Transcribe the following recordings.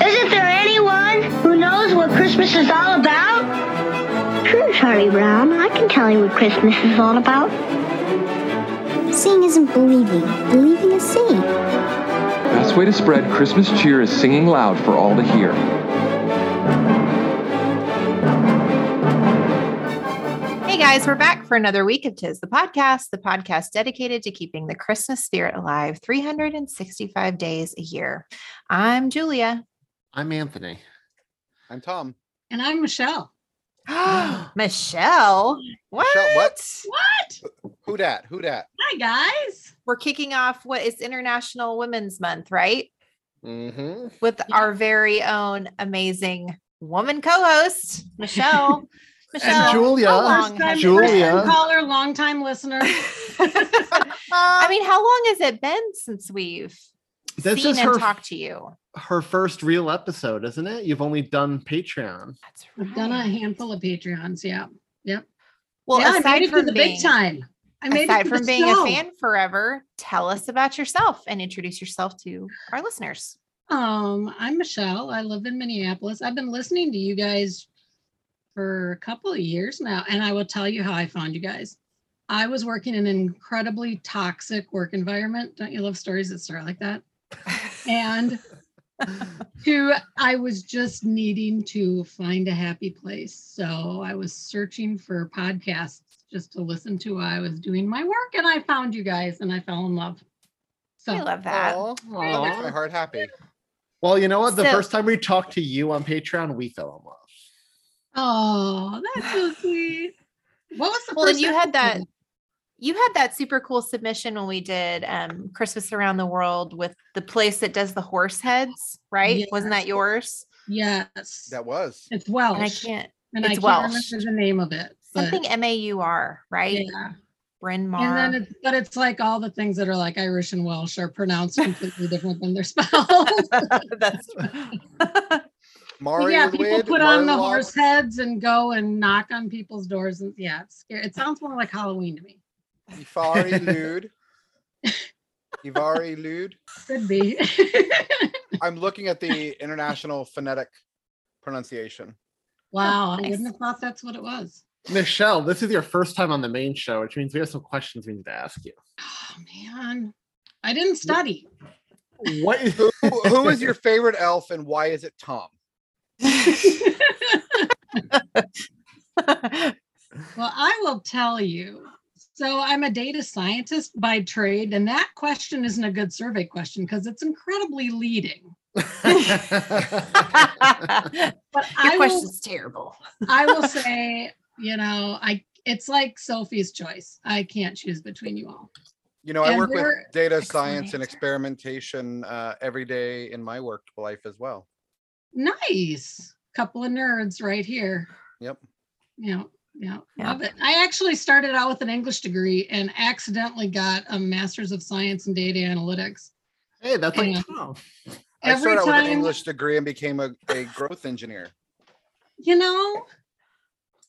Isn't there anyone who knows what Christmas is all about? Sure, Charlie Brown. I can tell you what Christmas is all about. Seeing isn't believing. Believing is seeing. Best way to spread Christmas cheer is singing loud for all to hear. Hey guys, we're back for another week of Tis the Podcast, the podcast dedicated to keeping the Christmas spirit alive 365 days a year. I'm Julia. I'm Anthony. I'm Tom. And I'm Michelle. Michelle? What? Michelle, what? What? Who dat? Who dat? Hi, guys. We're kicking off what is International Women's Month, right? Mm-hmm. With our very own amazing woman co-host, Michelle. Michelle, And Julia. Long time Julia. caller, long time listener. I mean, how long has it been since we've This seen is and her talked to you? her first real episode, isn't it? You've only done Patreon. That's I've done a handful of Patreons. Yeah. Yep. Well, yeah, I aside made it to from the being, big time. I made aside it from being show. a fan forever, tell us about yourself and introduce yourself to our listeners. Um, I'm Michelle. I live in Minneapolis. I've been listening to you guys for a couple of years now, and I will tell you how I found you guys. I was working in an incredibly toxic work environment. Don't you love stories that start like that? And to I was just needing to find a happy place. So I was searching for podcasts just to listen to while I was doing my work, and I found you guys, and I fell in love. So I love that. Aw, that makes my heart happy. Well, you know what? The So- first time we talked to you on Patreon, we fell in love. Oh, that's so sweet. What was the Well, and first you had that episode? You had that super cool submission when we did um Christmas around the world with the place that does the horse heads, right? Wasn't that yours? Yes. That was. It's Welsh. And I can't and I it's can't Welsh. remember the name of it. but- something M A U R, right? Yeah. Bryn And Mawr. then it's but it's like all the things that are like Irish and Welsh are pronounced completely different than they're spelled. That's But Mario yeah, people Lid, put on the Marlock. horse heads and go and knock on people's doors and yeah, it's scary. It sounds more like Halloween to me. Ifari Lude. Ivari Lude. Could be. I'm looking at the international phonetic pronunciation. wow, I Nice. wouldn't have thought that's what it was. Michelle, this is your first time on the main show, which means we have some questions we need to ask you. Oh man. I didn't study. What is Who, who is your favorite elf and why is it Tom? Well, I will tell you. So I'm a data scientist by trade, and that question isn't a good survey question because it's incredibly leading. But Your I will, question's terrible. I will say, you know, I it's like Sophie's choice. I can't choose between you all. You know, I work with data science and experimentation uh, every day in my work life as well. Nice. Couple of nerds right here. Yep. Yeah, yeah, Yeah. love it. I actually started out with an English degree and accidentally got a master's of science in data analytics. hey, that's like Yeah. Tom. I Every started out with an English degree and became a, a growth engineer. You know,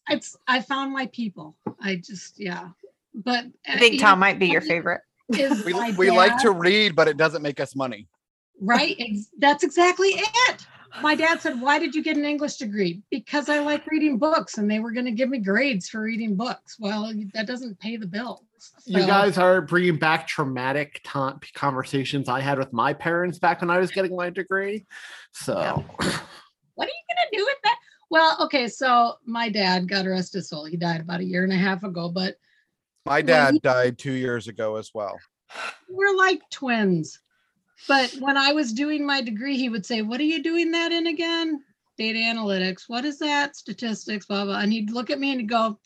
it's I found my people. I just yeah. But I uh, think Tom know, might be your favorite. We, we like to read, but it doesn't make us money. right. Ex- that's exactly it. My dad said, "Why did you get an English degree?" Because I like reading books, and they were going to give me grades for reading books. Well, that doesn't pay the bills. You guys are bringing back traumatic ta- conversations I had with my parents back when I was getting my degree. So, what are you going to do with that? Well, okay, so my dad, God rest his soul, he died about a year and a half ago, but My dad he- died two years ago as well. we're like twins. But when I was doing my degree, he would say, What are you doing that in again? Data analytics. What is that? Statistics, blah, blah. And he'd look at me and he'd go,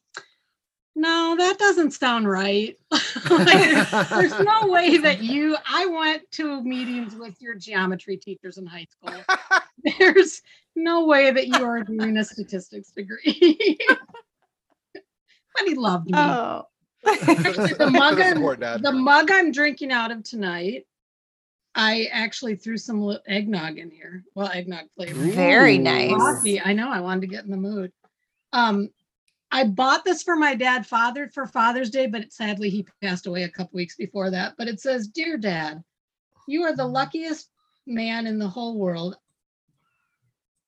No, that doesn't sound right. Like, there's no way that you, I went to meetings with your geometry teachers in high school. There's no way that you are doing a statistics degree. but he loved me. Oh. Actually, the mug, I'm, the mug I'm drinking out of tonight, I actually threw some eggnog in here. Well, eggnog flavor. Very nice. Coffee. I know. I wanted to get in the mood. Um, I bought this for my dad, father for Father's Day, but sadly he passed away a couple weeks before that. But it says, "Dear Dad, you are the luckiest man in the whole world.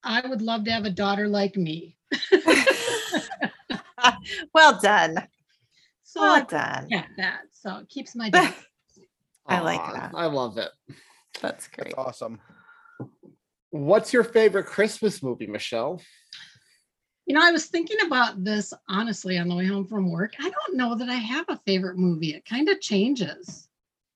I would love to have a daughter like me." well done. So Well done. yeah, that. So it keeps my dad. I like Aw, that. I love it. That's great. That's awesome. What's your favorite Christmas movie, Michelle? You know, I was thinking about this honestly on the way home from work. I don't know that I have a favorite movie. It kind of changes.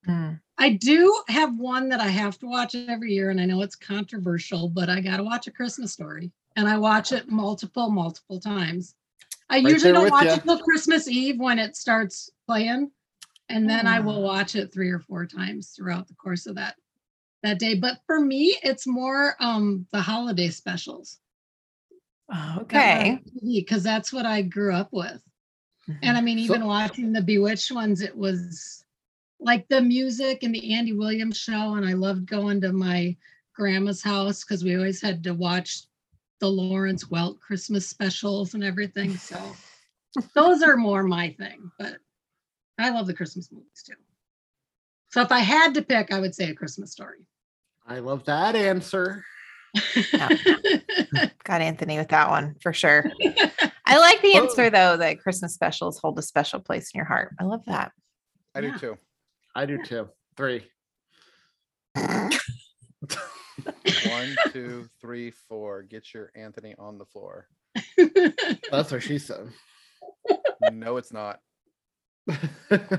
Mm. I do have one that I have to watch every year, and I know it's controversial, but I got to watch A Christmas Story, and I watch it multiple, multiple times. I Right usually don't watch ya. it till Christmas Eve when it starts playing, and then I Mm. will watch it three or four times throughout the course of that that day. But for me, it's more um the holiday specials. Okay. Because that's what I grew up with. And I mean, So- even watching the Bewitched ones, it was like the music and the Andy Williams show. And I loved going to my grandma's house because we always had to watch the Lawrence Welk Christmas specials and everything. So those are more my thing. But I love the Christmas movies too. So if I had to pick, I would say a Christmas story. I love that answer. Got Anthony with that one for sure. I like the Oh. answer though that Christmas specials hold a special place in your heart. I love that. I Yeah. do too. I do too. Three. One, two, three, four. Get your Anthony on the floor. That's what she said. No, it's not.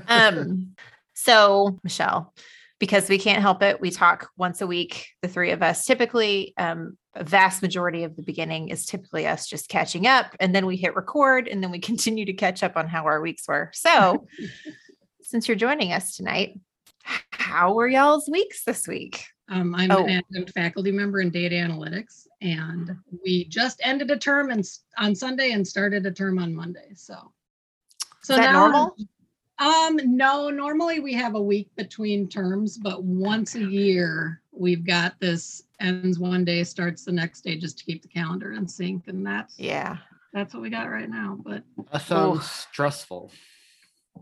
Um, so Michelle, because we can't help it, we talk once a week, the three of us. Typically, um, a vast majority of the beginning is typically us just catching up, and then we hit record, and then we continue to catch up on how our weeks were. So, since you're joining us tonight, how were y'all's weeks this week? Um, I'm Oh. an adjunct faculty member in data analytics, and we just ended a term and on Sunday and started a term on Monday. So, so now- normal? Um, no, normally we have a week between terms, but once a year we've got this ends one day, starts the next day, just to keep the calendar in sync, and that's Yeah, that's what we got right now. But That sounds stressful.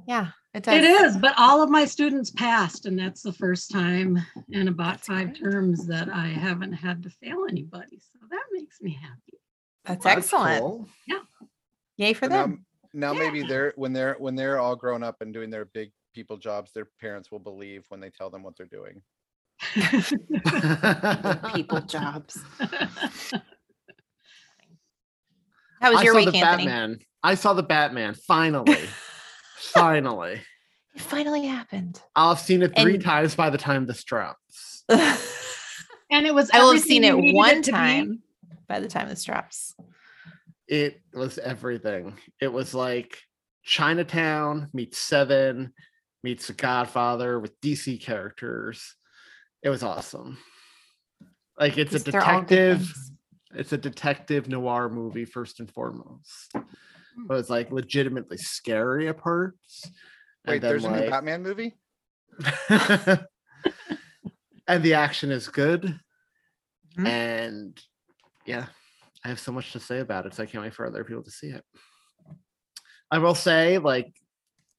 yeah, it does. it is. But all of my students passed, and that's the first time in about That's five great. terms that I haven't had to fail anybody. So that makes me happy. That's That's excellent. cool. Yay for So now, them. Now Yeah. maybe they're when they're when they're all grown up and doing their big people jobs, their parents will believe when they tell them what they're doing. People jobs. How was I your saw week, the Anthony? Batman. I saw the Batman. Finally. finally. It finally happened. I'll have seen it three And- times by the time this drops. And it was. I will have seen it one to be. time by the time this drops. It was everything. It was like Chinatown meets Seven meets The Godfather with DC characters. It was awesome. Like it's a These- they're all good detective. It's a detective noir movie first and foremost. But it's like legitimately scary at parts. Wait, then, there's a new Batman movie? and the action is good. Mhm. And yeah, I have so much to say about it. So I can't wait for other people to see it. I will say, like,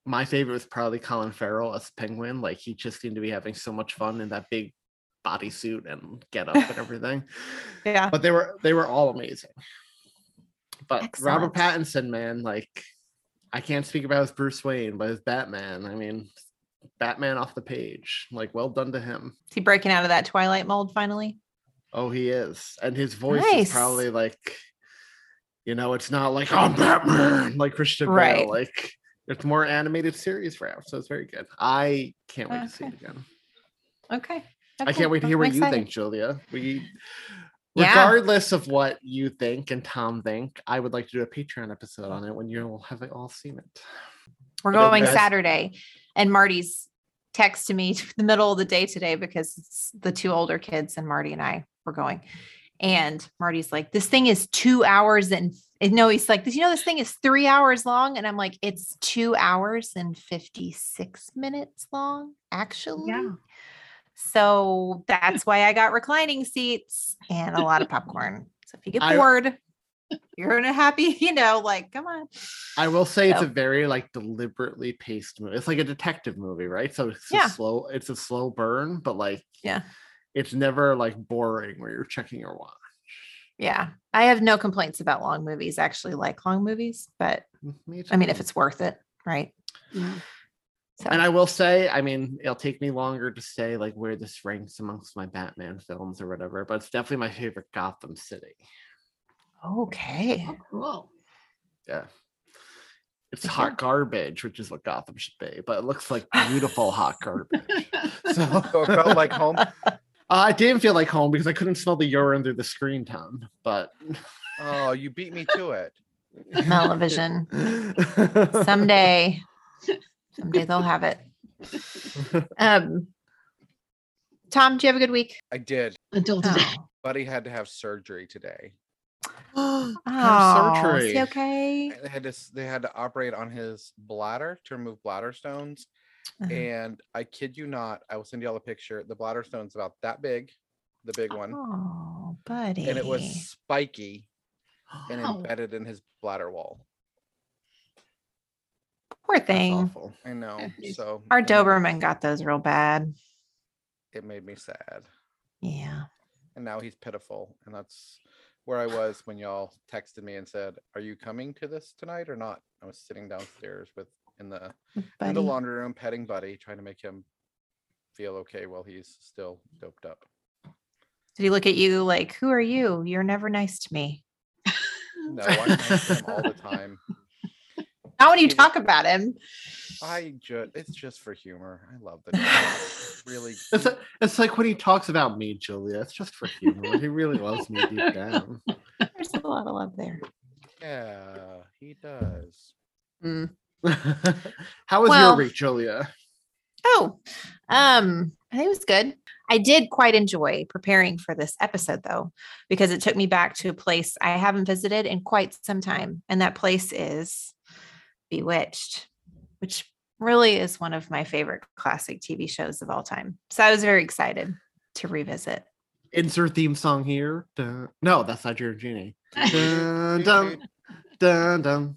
my favorite was probably Colin Farrell as Penguin. Like, he just seemed to be having so much fun in that big bodysuit and get up and everything. Yeah. But they were they were all amazing. But Robert Pattinson, man, like I can't speak about his Bruce Wayne, but his Batman. I mean, Batman off the page. Like, well done to him. Is he breaking out of that Twilight mold finally? Oh, he is. And his voice Nice. is probably like, you know, it's not like, I'm Batman, like Christian Bale. Like, it's more animated series route. So it's very good. I can't wait to see it again. Okay. I can't wait to hear I'm what you excited. think, Julia. We, Yeah. regardless of what you think and Tom think, I would like to do a Patreon episode on it when you'll have it all seen it. We're But going guys- Saturday, and Marty's texted me the middle of the day today because it's the two older kids and Marty and I were going. And Marty's like, this thing is two hours and and no, he's like, you know, this thing is three hours long. And I'm like, it's two hours and 56 minutes long, actually. Yeah. So that's why I got reclining seats and a lot of popcorn. So if you get I- bored, you're in a happy, you know, like, come on. I will say it's a very like deliberately paced movie. It's like a detective movie, right? So it's Yeah. a slow, it's a slow burn, but like Yeah. It's never like boring where you're checking your watch. Yeah. I have no complaints about long movies. I actually like long movies, but mm, Me I mean, if it's worth it, right? Yeah. So And I will say, I mean, it'll take me longer to say like where this ranks amongst my Batman films or whatever, but it's definitely my favorite Gotham City. okay. Oh, cool. Yeah. It's Yeah. hot garbage, which is what Gotham should be, but it looks like beautiful hot garbage. So So it felt like home. Uh, it didn't feel like home because I couldn't smell the urine through the screen Tom. but Oh, you beat me to it. Television. Someday. Someday they'll have it. Um Tom, do you have a good week? I did. Until today. Oh, Buddy had to have surgery today. oh surgery. is he okay? They had to they had to operate on his bladder to remove bladder stones. Uh-huh. And I kid you not, I will send you all a picture. The bladder stone's about that big, the big one, Oh, buddy. and it was spiky and Oh. embedded in his bladder wall. poor thing. awful. I know. So Our Doberman got those real bad. It made me sad. Yeah. And now he's pitiful. And that's where I was when y'all texted me and said, Are you coming to this tonight or not? I was sitting downstairs with in the in the laundry room petting Buddy, trying to make him feel okay while he's still doped up. Did he look at you like, who are you? You're never nice to me. No, I'm nice to him all the time. Not when you talk about him. I just it's just for humor. I love the dog. really It's, a- it's like when he talks about me, Julia. It's just for humor. he really loves me deep down. There's a lot of love there. yeah, he does. Mm. How was Well- your week, Julia? Oh, um, I think it was good. I did quite enjoy preparing for this episode though, because it took me back to a place I haven't visited in quite some time. And that place is Bewitched, which really is one of my favorite classic TV shows of all time. So I was very excited to revisit. Insert theme song here. Dun. No, that's not your genie. Dun, dun, dun, dun,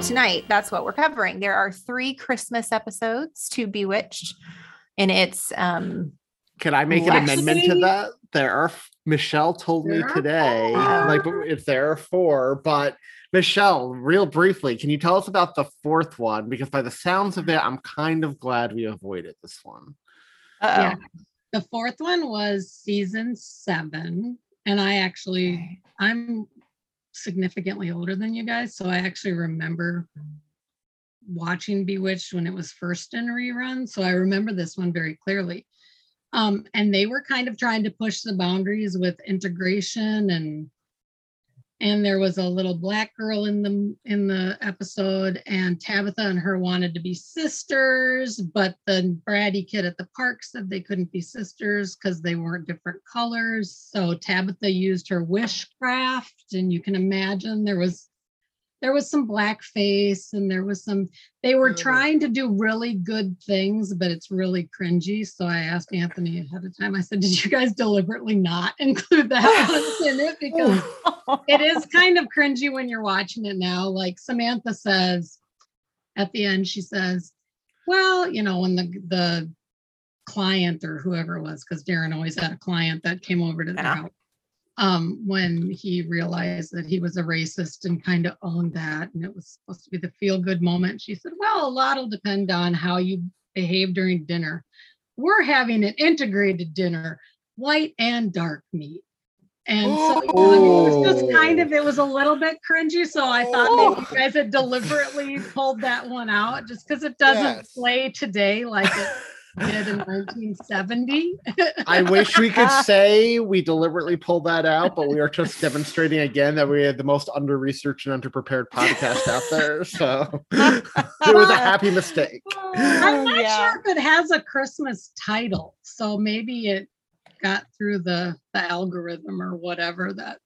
So tonight, that's what we're covering. There are three Christmas episodes to Bewitched, and it's um Can I make an amendment to that? There are Michelle told me There are today, four. like if there are four, but Michelle, real briefly, can you tell us about the fourth one? Because by the sounds of it, I'm kind of glad we avoided this one. uh-oh. Yeah. The fourth one was season seven. And I actually, I'm significantly older than you guys. So I actually remember watching Bewitched when it was first in rerun. So I remember this one very clearly. Um, and they were kind of trying to push the boundaries with integration and and there was a little black girl in the in the episode and tabitha and her wanted to be sisters but the bratty kid at the park said they couldn't be sisters because they weren't different colors. So tabitha used her wishcraft and you can imagine there was there was some blackface and there was some they were Mhm. trying to do really good things but it's really cringy so i asked anthony ahead of time i said did you guys deliberately not include that in it because it is kind of cringy when you're watching it now. Like Samantha says at the end, she says, Well, you know, when the the client or whoever it was, because Darrin always had a client that came over to the Yeah. house. Um, when he realized that he was a racist and kind of owned that. And it was supposed to be the feel good moment. She said, Well, a lot will depend on how you behave during dinner. We're having an integrated dinner, white and dark meat. And so you know, it was just kind of, it was a little bit cringy. So I thought maybe you guys had deliberately pulled that one out just because it doesn't Yes. play today like it did in 1970. I wish we could say we deliberately pulled that out, but we are just demonstrating again that we had the most under researched and under prepared podcast out there. So it was a happy mistake. I'm not oh, yeah. sure if it has a Christmas title, so maybe it got through the the algorithm or whatever that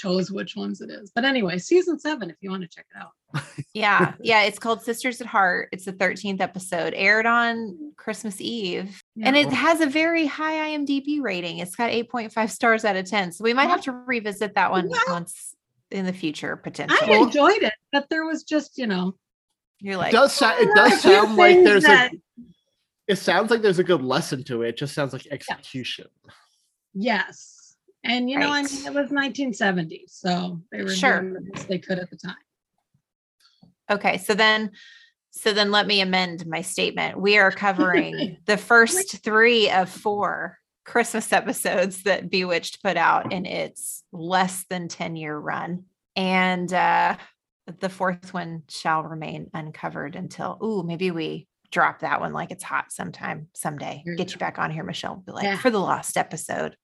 chose which ones it is. But anyway, season seven, if you want to check it out. Yeah, yeah. It's called Sisters at Heart. It's the 13th episode, aired on Christmas Eve. And it has a very high IMDb rating. It's got 8.5 stars out of 10. So we might have to revisit that one Well- once in the future, potentially. I enjoyed it, but there was just, you know, You're It like, does sound, it does sound like there's that- a it sounds like there's a good lesson to it. It just sounds like execution. yes. And you know, I mean, it was 1970, so they were Sure. doing the best they could at the time. okay. So then, so then let me amend my statement. We are covering the first three of four Christmas episodes that Bewitched put out in its less than 10 year run. And uh, the fourth one shall remain uncovered until, ooh, maybe we drop that one like it's hot sometime, someday. Get you back on here, Michelle. Be like, Yeah. for the lost episode.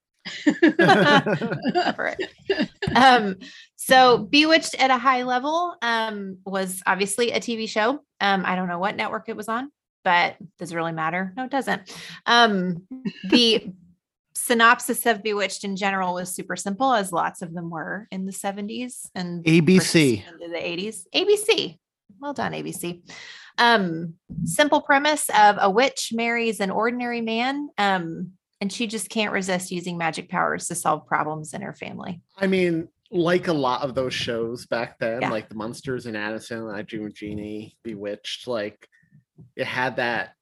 Um, so Bewitched at a high level um, was obviously a TV show. Um, I don't know what network it was on, but does it really matter? No, it doesn't. Um, the synopsis of Bewitched in general was super simple, as lots of them were in the 70s and ABC. into the 80s. ABC. Well done, ABC. Um, simple premise of a witch marries an ordinary man. And she just can't resist using magic powers to solve problems in her family. I mean, like a lot of those shows back then, Yeah. like the Monsters in Addison, I Dream of Jeannie, Bewitched, like it had that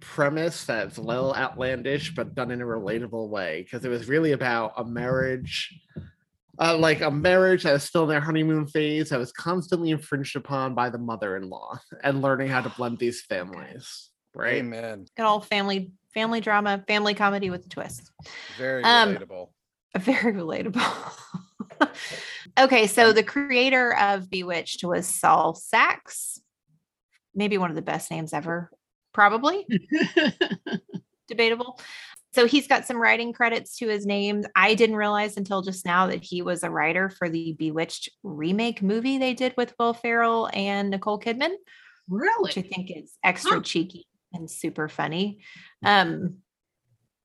premise that's a little outlandish, but done in a relatable way. Because it was really about a marriage, uh, like a marriage that was still in their honeymoon phase that was constantly infringed upon by the mother-in-law and learning how to blend these families. Right. Amen. Good old family family drama, family comedy with a twist. Very Um, relatable. Very relatable. okay, so the creator of Bewitched was Sol Saks. Maybe one of the best names ever, probably. Debatable. So he's got some writing credits to his name. I didn't realize until just now that he was a writer for the Bewitched remake movie they did with Will Ferrell and Nicole Kidman, really? which I think is extra Huh. cheeky and super funny. Um,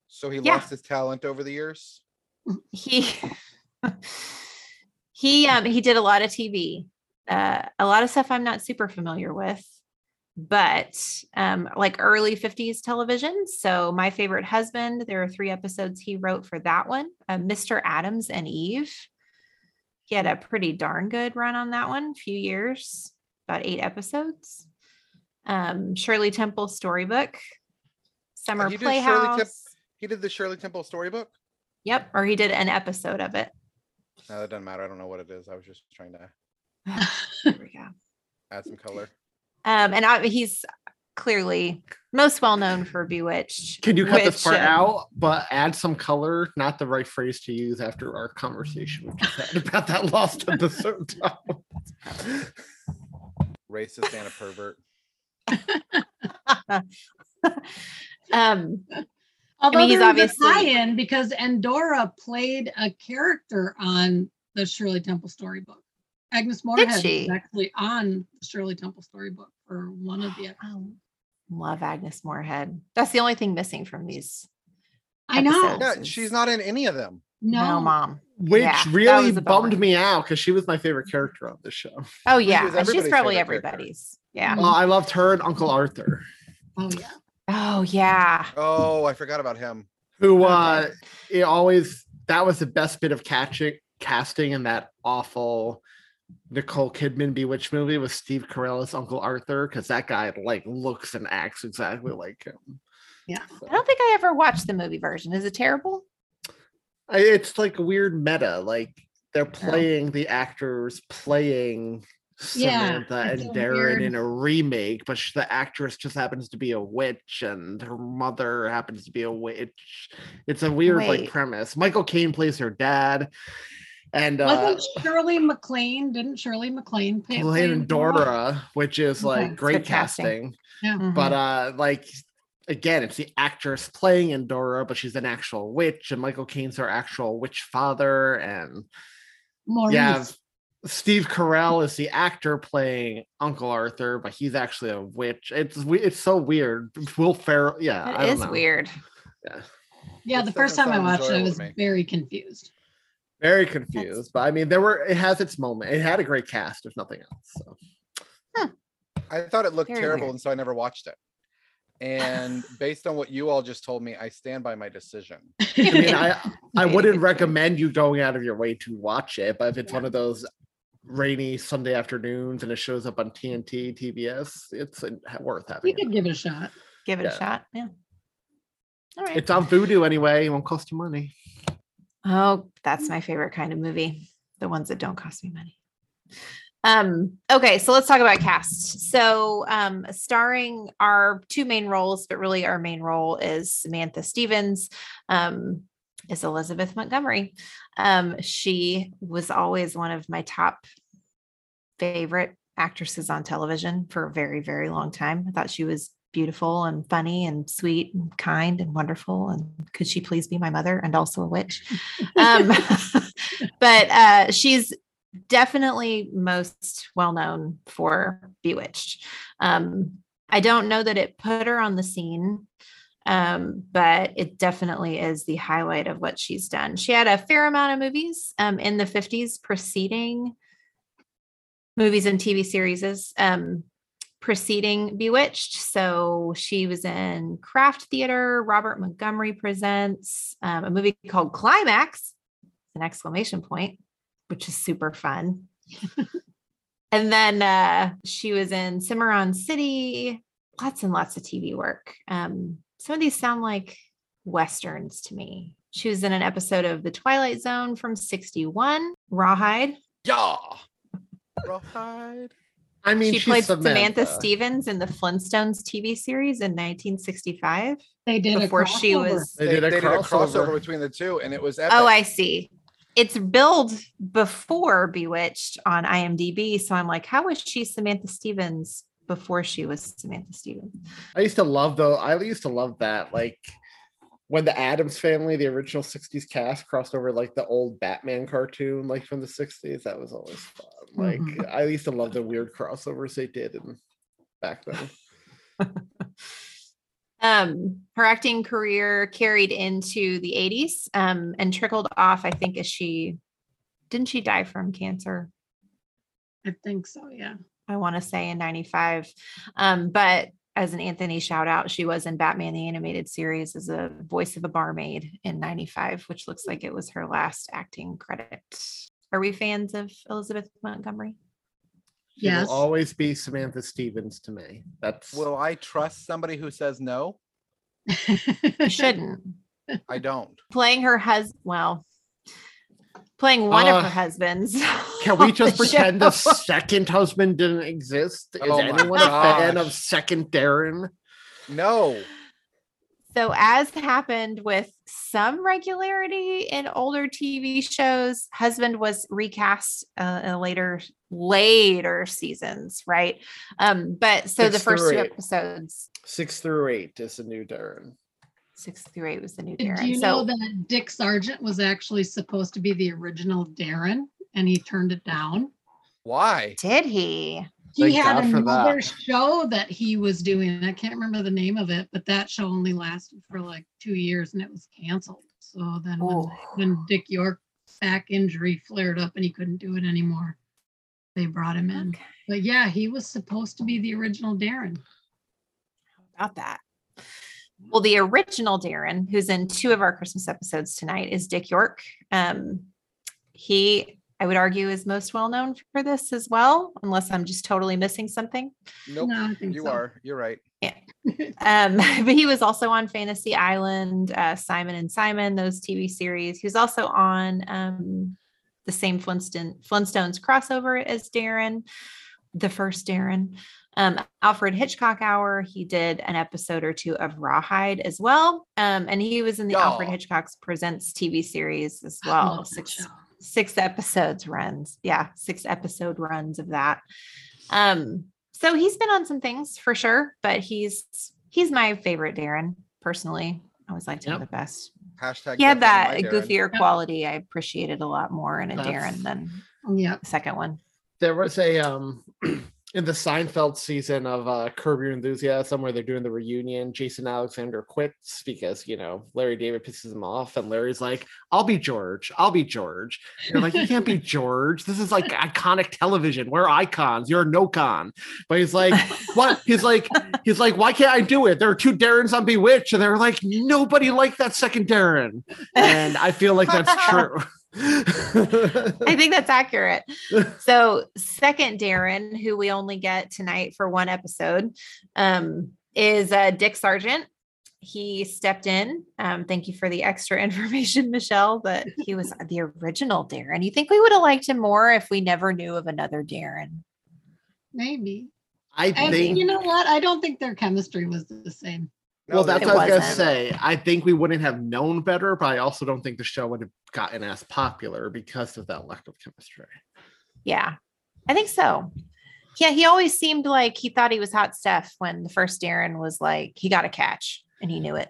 So he yeah. lost his talent over the years. he he um he did a lot of tv uh a lot of stuff i'm not super familiar with but um like early 50s television so my favorite husband there are three episodes he wrote for that one uh, mr adams and eve he had a pretty darn good run on that one a few years about eight episodes um shirley temple storybook summer he did Shirley Temp- playhouse He did the Shirley Temple storybook. yep or he did an episode of it No, that doesn't matter. I don't know what it is. I was just trying to there we go add some color. Um, and I, he's clearly most well known for Bewitched. Can you cut this part uh, out, but add some color? Not the right phrase to use after our conversation we just had about that lost episode. Racist and a pervert. Um, Although he's there was obviously- a tie-in because Endora played a character on the Shirley Temple storybook. Agnes Moorehead she? was actually on the Shirley Temple storybook for one of the. oh, love Agnes Moorehead. That's the only thing missing from these. I know. Yeah, she's not in any of them. No, No, mom. Which Yeah, really bummed me out because she was my favorite character on the show. Oh yeah, was she's probably favorite character. everybody's. Yeah. Well, I loved her and Uncle Arthur, oh yeah. Oh yeah. Oh, I forgot about him. who uh it always that was the best bit of catching casting in that awful Nicole Kidman Bewitched movie with Steve Carell as Uncle Arthur because that guy like looks and acts exactly like him. Yeah. I don't think I ever watched the movie version. Is it terrible? I- It's like weird meta. Like they're playing the actors playing Yeah, Samantha it's and Darrin weird- in a remake, but sh- the actress just happens to be a witch and her mother happens to be a witch. It's a weird like premise. Michael Caine plays her dad, and uh, Wasn't Shirley MacLaine? Didn't Shirley MacLaine play? playing play Dora? Dora, which is Okay. like It's great casting. casting. Yeah. But uh like again, it's the actress playing Endora, but she's an actual witch, and Michael Caine's her actual witch father, and Maurice. yeah, Steve Carell is the actor playing Uncle Arthur, but he's actually a witch. It's we- it's so weird. Will Ferrell, yeah, I It don't is know. weird. Yeah, yeah, This the first time I watched it, I was very confused. very confused. But I mean, there were it has its moment. It had a great cast, if nothing else. So I thought it looked Very terrible, weird. and so I never watched it. And based on what you all just told me, I stand by my decision. I mean, I I wouldn't recommend you going out of your way to watch it, but if it's one of those rainy Sunday afternoons and it shows up on TNT, TBS, it's worth having. You it. could give it a shot. Give it Yeah. a shot. Yeah. All right. It's on Vudu anyway. It won't cost you money. Oh, that's my favorite kind of movie. The ones that don't cost me money. Um, okay, so let's talk about cast. So um starring our two main roles, but really our main role is Samantha Stephens, um, is Elizabeth Montgomery. Um, she was always one of my top favorite actresses on television for a very, very long time. I thought she was beautiful and funny and sweet and kind and wonderful. And could she please be my mother and also a witch? um, but uh, she's definitely most well known for Bewitched. Um, I don't know that it put her on the scene, um, but it definitely is the highlight of what she's done. She had a fair amount of movies um, in the 50s preceding movies and TV series um, preceding Bewitched. So she was in Kraft Theater, Robert Montgomery Presents, um, a movie called Climax, an exclamation point, which is super fun. and then uh, she was in Cimarron City, lots and lots of TV work. Um, some of these sound like westerns to me. She was in an episode of The Twilight Zone from 61, Rawhide. Yeah. Rawhide. I mean, she played Samantha. Samantha. Stephens in the Flintstones TV series in 1965 They did before a she was. They They, did a they did a crossover crossover. between the two, and it was epic. Oh, I see. It's billed before Bewitched on IMDb. So I'm like, how was she Samantha Stephens before she was Samantha Stephens? I used to love though. I used to love that. Like when the Addams family, the original 60s cast, crossed over like the old Batman cartoon, like from the 60s. That was always fun. Like Mhm. I used to love the weird crossovers they did in, back then. Um, her acting career carried into the 80s um, and trickled off, I think, as she didn't she die from cancer? I think so. Yeah. I want to say in 95. Um, but as an Anthony shout out, she was in Batman the Animated Series as a voice of a barmaid in 95, which looks like it was her last acting credit. Are we fans of Elizabeth Montgomery? She Yes. will always be Samantha Stephens to me. That's Will I trust somebody who says no? You shouldn't. I don't. Playing her husband, well, playing one of Uh, her husbands. Can we just the pretend the second husband didn't exist? Is Oh anyone a fan of second Darrin? No. So, as happened with some regularity in older TV shows, husband was recast uh, in later later seasons, right? Um, but so the first through two episodes, Six through eight is a new Darrin. Six through eight, was the new Do Darrin. you so, know that Dick Sargent was actually supposed to be the original Darrin and he turned it down? Why? did he? He Thank had God for that. another show that he was doing. I can't remember the name of it, but that show only lasted for like two years and it was canceled. So then when, Oh. when Dick York back injury flared up and he couldn't do it anymore, they brought him in. Okay. But yeah, he was supposed to be the original Darrin. How about that. Well, the original Darrin, who's in two of our Christmas episodes tonight, is Dick York. Um, he, I would argue, is most well known for this as well, unless I'm just totally missing something. Nope. No, you so. are. You're right. um, but he was also on Fantasy Island, uh, Simon and Simon, those TV series. He was also on um, the same Flintstone Flintstones crossover as Darrin, the first Darrin. Um, Alfred Hitchcock Hour. He did an episode or two of Rawhide as well, um, and he was in the Alfred Hitchcock's Presents TV series as well. Six six episodes runs, yeah, six episode runs of that. Um, so he's been on some things for sure, but he's he's my favorite Darrin personally. I always liked him Yep. the best. Hashtag He had that my Darrin. goofier quality I appreciated a lot more in a That's- Darrin than yeah. the second one. There was a um in the Seinfeld season of uh Curb Your Enthusiasm where they're doing the reunion, Jason Alexander quits because you know Larry David pisses him off, and Larry's like, I'll be George, I'll be George. And they're like, You can't be George. This is like iconic television. We're icons. You're no con. But he's like, What? He's like, he's like, Why can't I do it? There are two Darrins on Bewitched, and they're like, Nobody liked that second Darrin. And I feel like that's true. I think that's accurate. So, second Darrin, who we only get tonight for one episode, um, is uh, Dick Sargent. He stepped in. Um, thank you for the extra information, Michelle. But he was the original Darrin. You think we would have liked him more if we never knew of another Darrin? Maybe. I And think you know what? I don't think their chemistry was the same. No, well, that's what I was gonna say. I think we wouldn't have known better, but I also don't think the show would have gotten as popular because of that lack of chemistry. Yeah, I think so. Yeah, he always seemed like he thought he was hot stuff when the first Darrin was like, he got a catch and he knew it.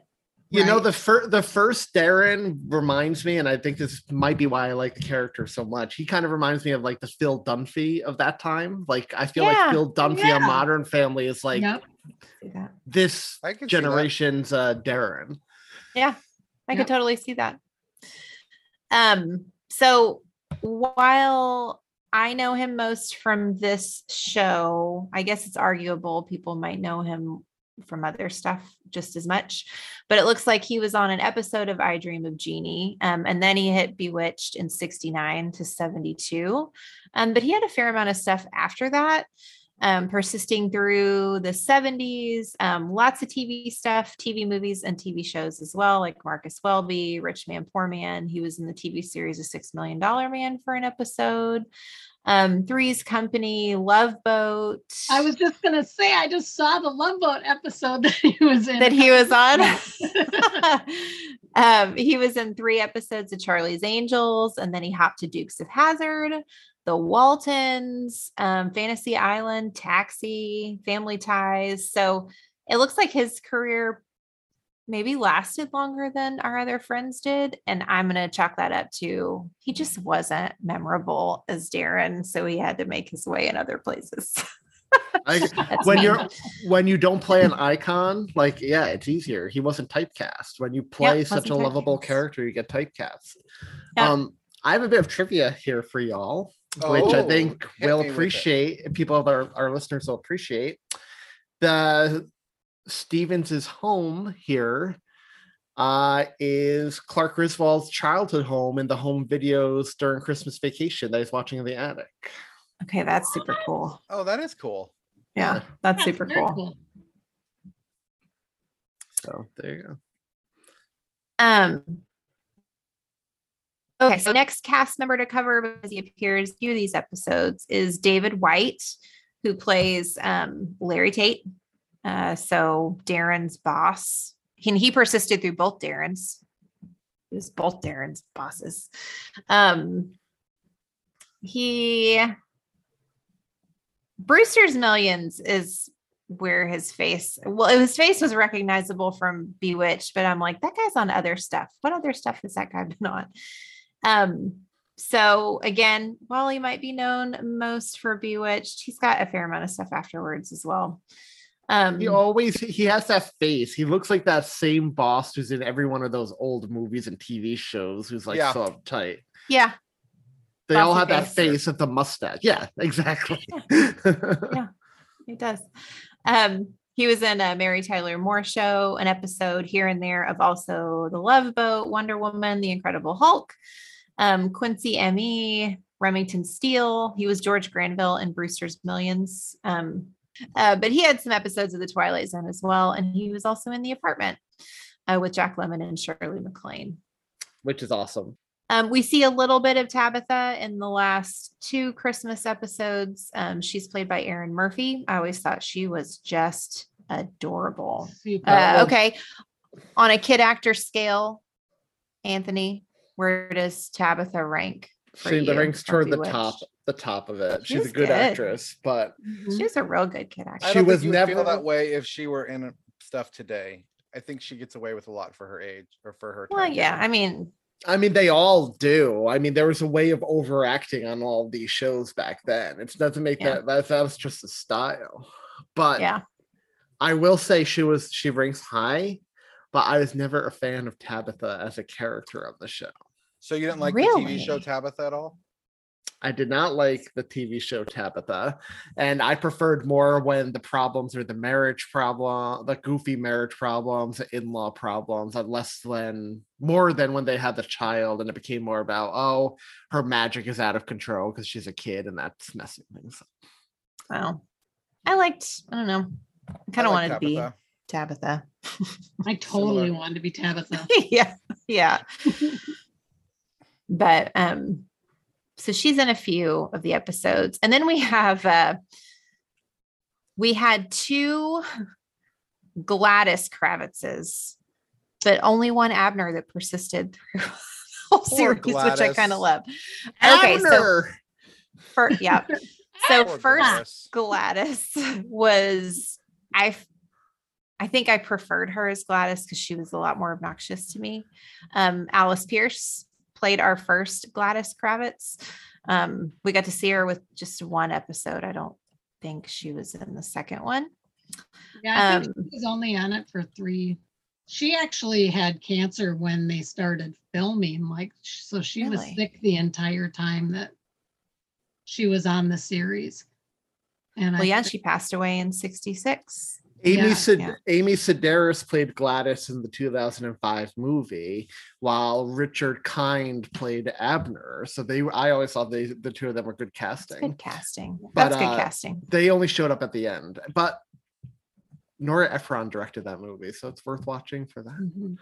You know, the first the first Darrin reminds me, and I think this might be why I like the character so much. He kind of reminds me of like the Phil Dunphy of that time. Like I feel Yeah, like Phil Dunphy on yeah. Modern Family is like Yep. This I can see that. generation's uh, Darrin. Yeah, I Yep. could totally see that. Um, so while I know him most from this show, I guess it's arguable people might know him from other stuff just as much. But it looks like he was on an episode of I Dream of Jeannie. Um, and then he hit Bewitched in 69 to 72. Um, but he had a fair amount of stuff after that um, persisting through the 70s. Um, lots of TV stuff, TV movies, and TV shows as well, like Marcus Welby, Rich Man, Poor Man. He was in the TV series A Six Million Dollar Man for an episode. Um, Three's Company, Love Boat. I was just gonna say I just saw the Love Boat episode that he was in. that he was on. um, he was in three episodes of Charlie's Angels, and then he hopped to Dukes of Hazzard, The Waltons, um, Fantasy Island, Taxi, Family Ties. So it looks like his career maybe lasted longer than our other friends did. And I'm going to chalk that up to he just wasn't memorable as Darrin. So he had to make his way in other places. I, when me. you're when you don't play an icon, like yeah, it's easier. He wasn't typecast. When you play such a wasn't lovable character, you get typecast. Yeah. Um, I have a bit of trivia here for y'all, which I Oh, think will me with appreciate people that are our listeners will appreciate. The Stephens's home here uh is Clark Griswold's childhood home in the home videos during Christmas vacation that he's watching in the attic. okay, that's super cool. Oh, that is cool. Yeah, that's That's super very cool. So there you go. Um. Okay, so next cast member to cover because he appears few these episodes is David White, who plays um, Larry Tate. Uh, so Darrin's boss. And he persisted through both Darrin's. He was both Darrin's bosses. Um, he Brewster's Millions is where his face well his face was recognizable from bewitched but i'm like that guy's on other stuff what other stuff has that guy been on um so again while he might be known most for bewitched he's got a fair amount of stuff afterwards as well um He always he has that face. He looks like that same boss who's in every one of those old movies and TV shows who's like Yeah. so uptight. yeah They all Bossy have that face. face with the mustache. Yeah, exactly. Yeah. He does. Um, he was in a Mary Tyler Moore show, an episode here and there of also The Love Boat, Wonder Woman, The Incredible Hulk, um, Quincy M.E., Remington Steele. He was George Granville in Brewster's Millions. Um, Uh, but he had some episodes of The Twilight Zone as well. And he was also in The Apartment uh, with Jack Lemmon and Shirley MacLaine. which is awesome. Um, we see a little bit of Tabitha in the last two Christmas episodes. Um, she's played by Erin Murphy. I always thought she was just adorable. Uh, okay. On a kid actor scale, Anthony, where does Tabitha rank? For She you ranks toward the Bewitched? top, the top of it. She She's a good, good. actress, but mm-hmm. She was a real good kid actor. I She was think you would feel never- that way if she were in stuff today. I think she gets away with a lot for her age or for her. Well, time yeah. I mean, I mean, they all do. I mean, there was a way of overacting on all these shows back then. It doesn't make Yeah. that, that that was just a style. But yeah. I will say she was she ranks high, but I was never a fan of Tabitha as a character of the show. So you didn't like the TV show Tabitha at all? I did not like the TV show Tabitha, and I preferred more when the problems are the marriage problem, the goofy marriage problems, the in-law problems, and less than more than when they had the child, and it became more about oh, her magic is out of control because she's a kid, and that's messing things up. Well, I liked, I don't know. I kind of like wanted to be Tabitha. Tabitha. I totally Similar. wanted to be Tabitha. yeah. Yeah. but um so she's in a few of the episodes. And then we have uh we had two Gladys Kravitzes but only one Abner that persisted through the whole series which I kind of love. Okay so for yeah. So Poor first Gladys. Gladys was I think I preferred her as Gladys because she was a lot more obnoxious to me. Um, Alice Pearce played our first Gladys Kravitz. Um, we got to see her with just one episode. I don't think she was in the second one. Yeah, I think Um, she was only on it for three. She actually had cancer when they started filming, like so she was sick the entire time that she was on the series. And Well, I yeah, she passed away in 66. Amy Yeah, Sed- yeah. Amy Sedaris played Gladys in the 2005 movie, while Richard Kind played Abner. So they, I always thought they, the two of them were good That's casting. good casting. But, That's good uh, casting. They only showed up at the end, but Nora Ephron directed that movie, so it's worth watching for that. Mhm.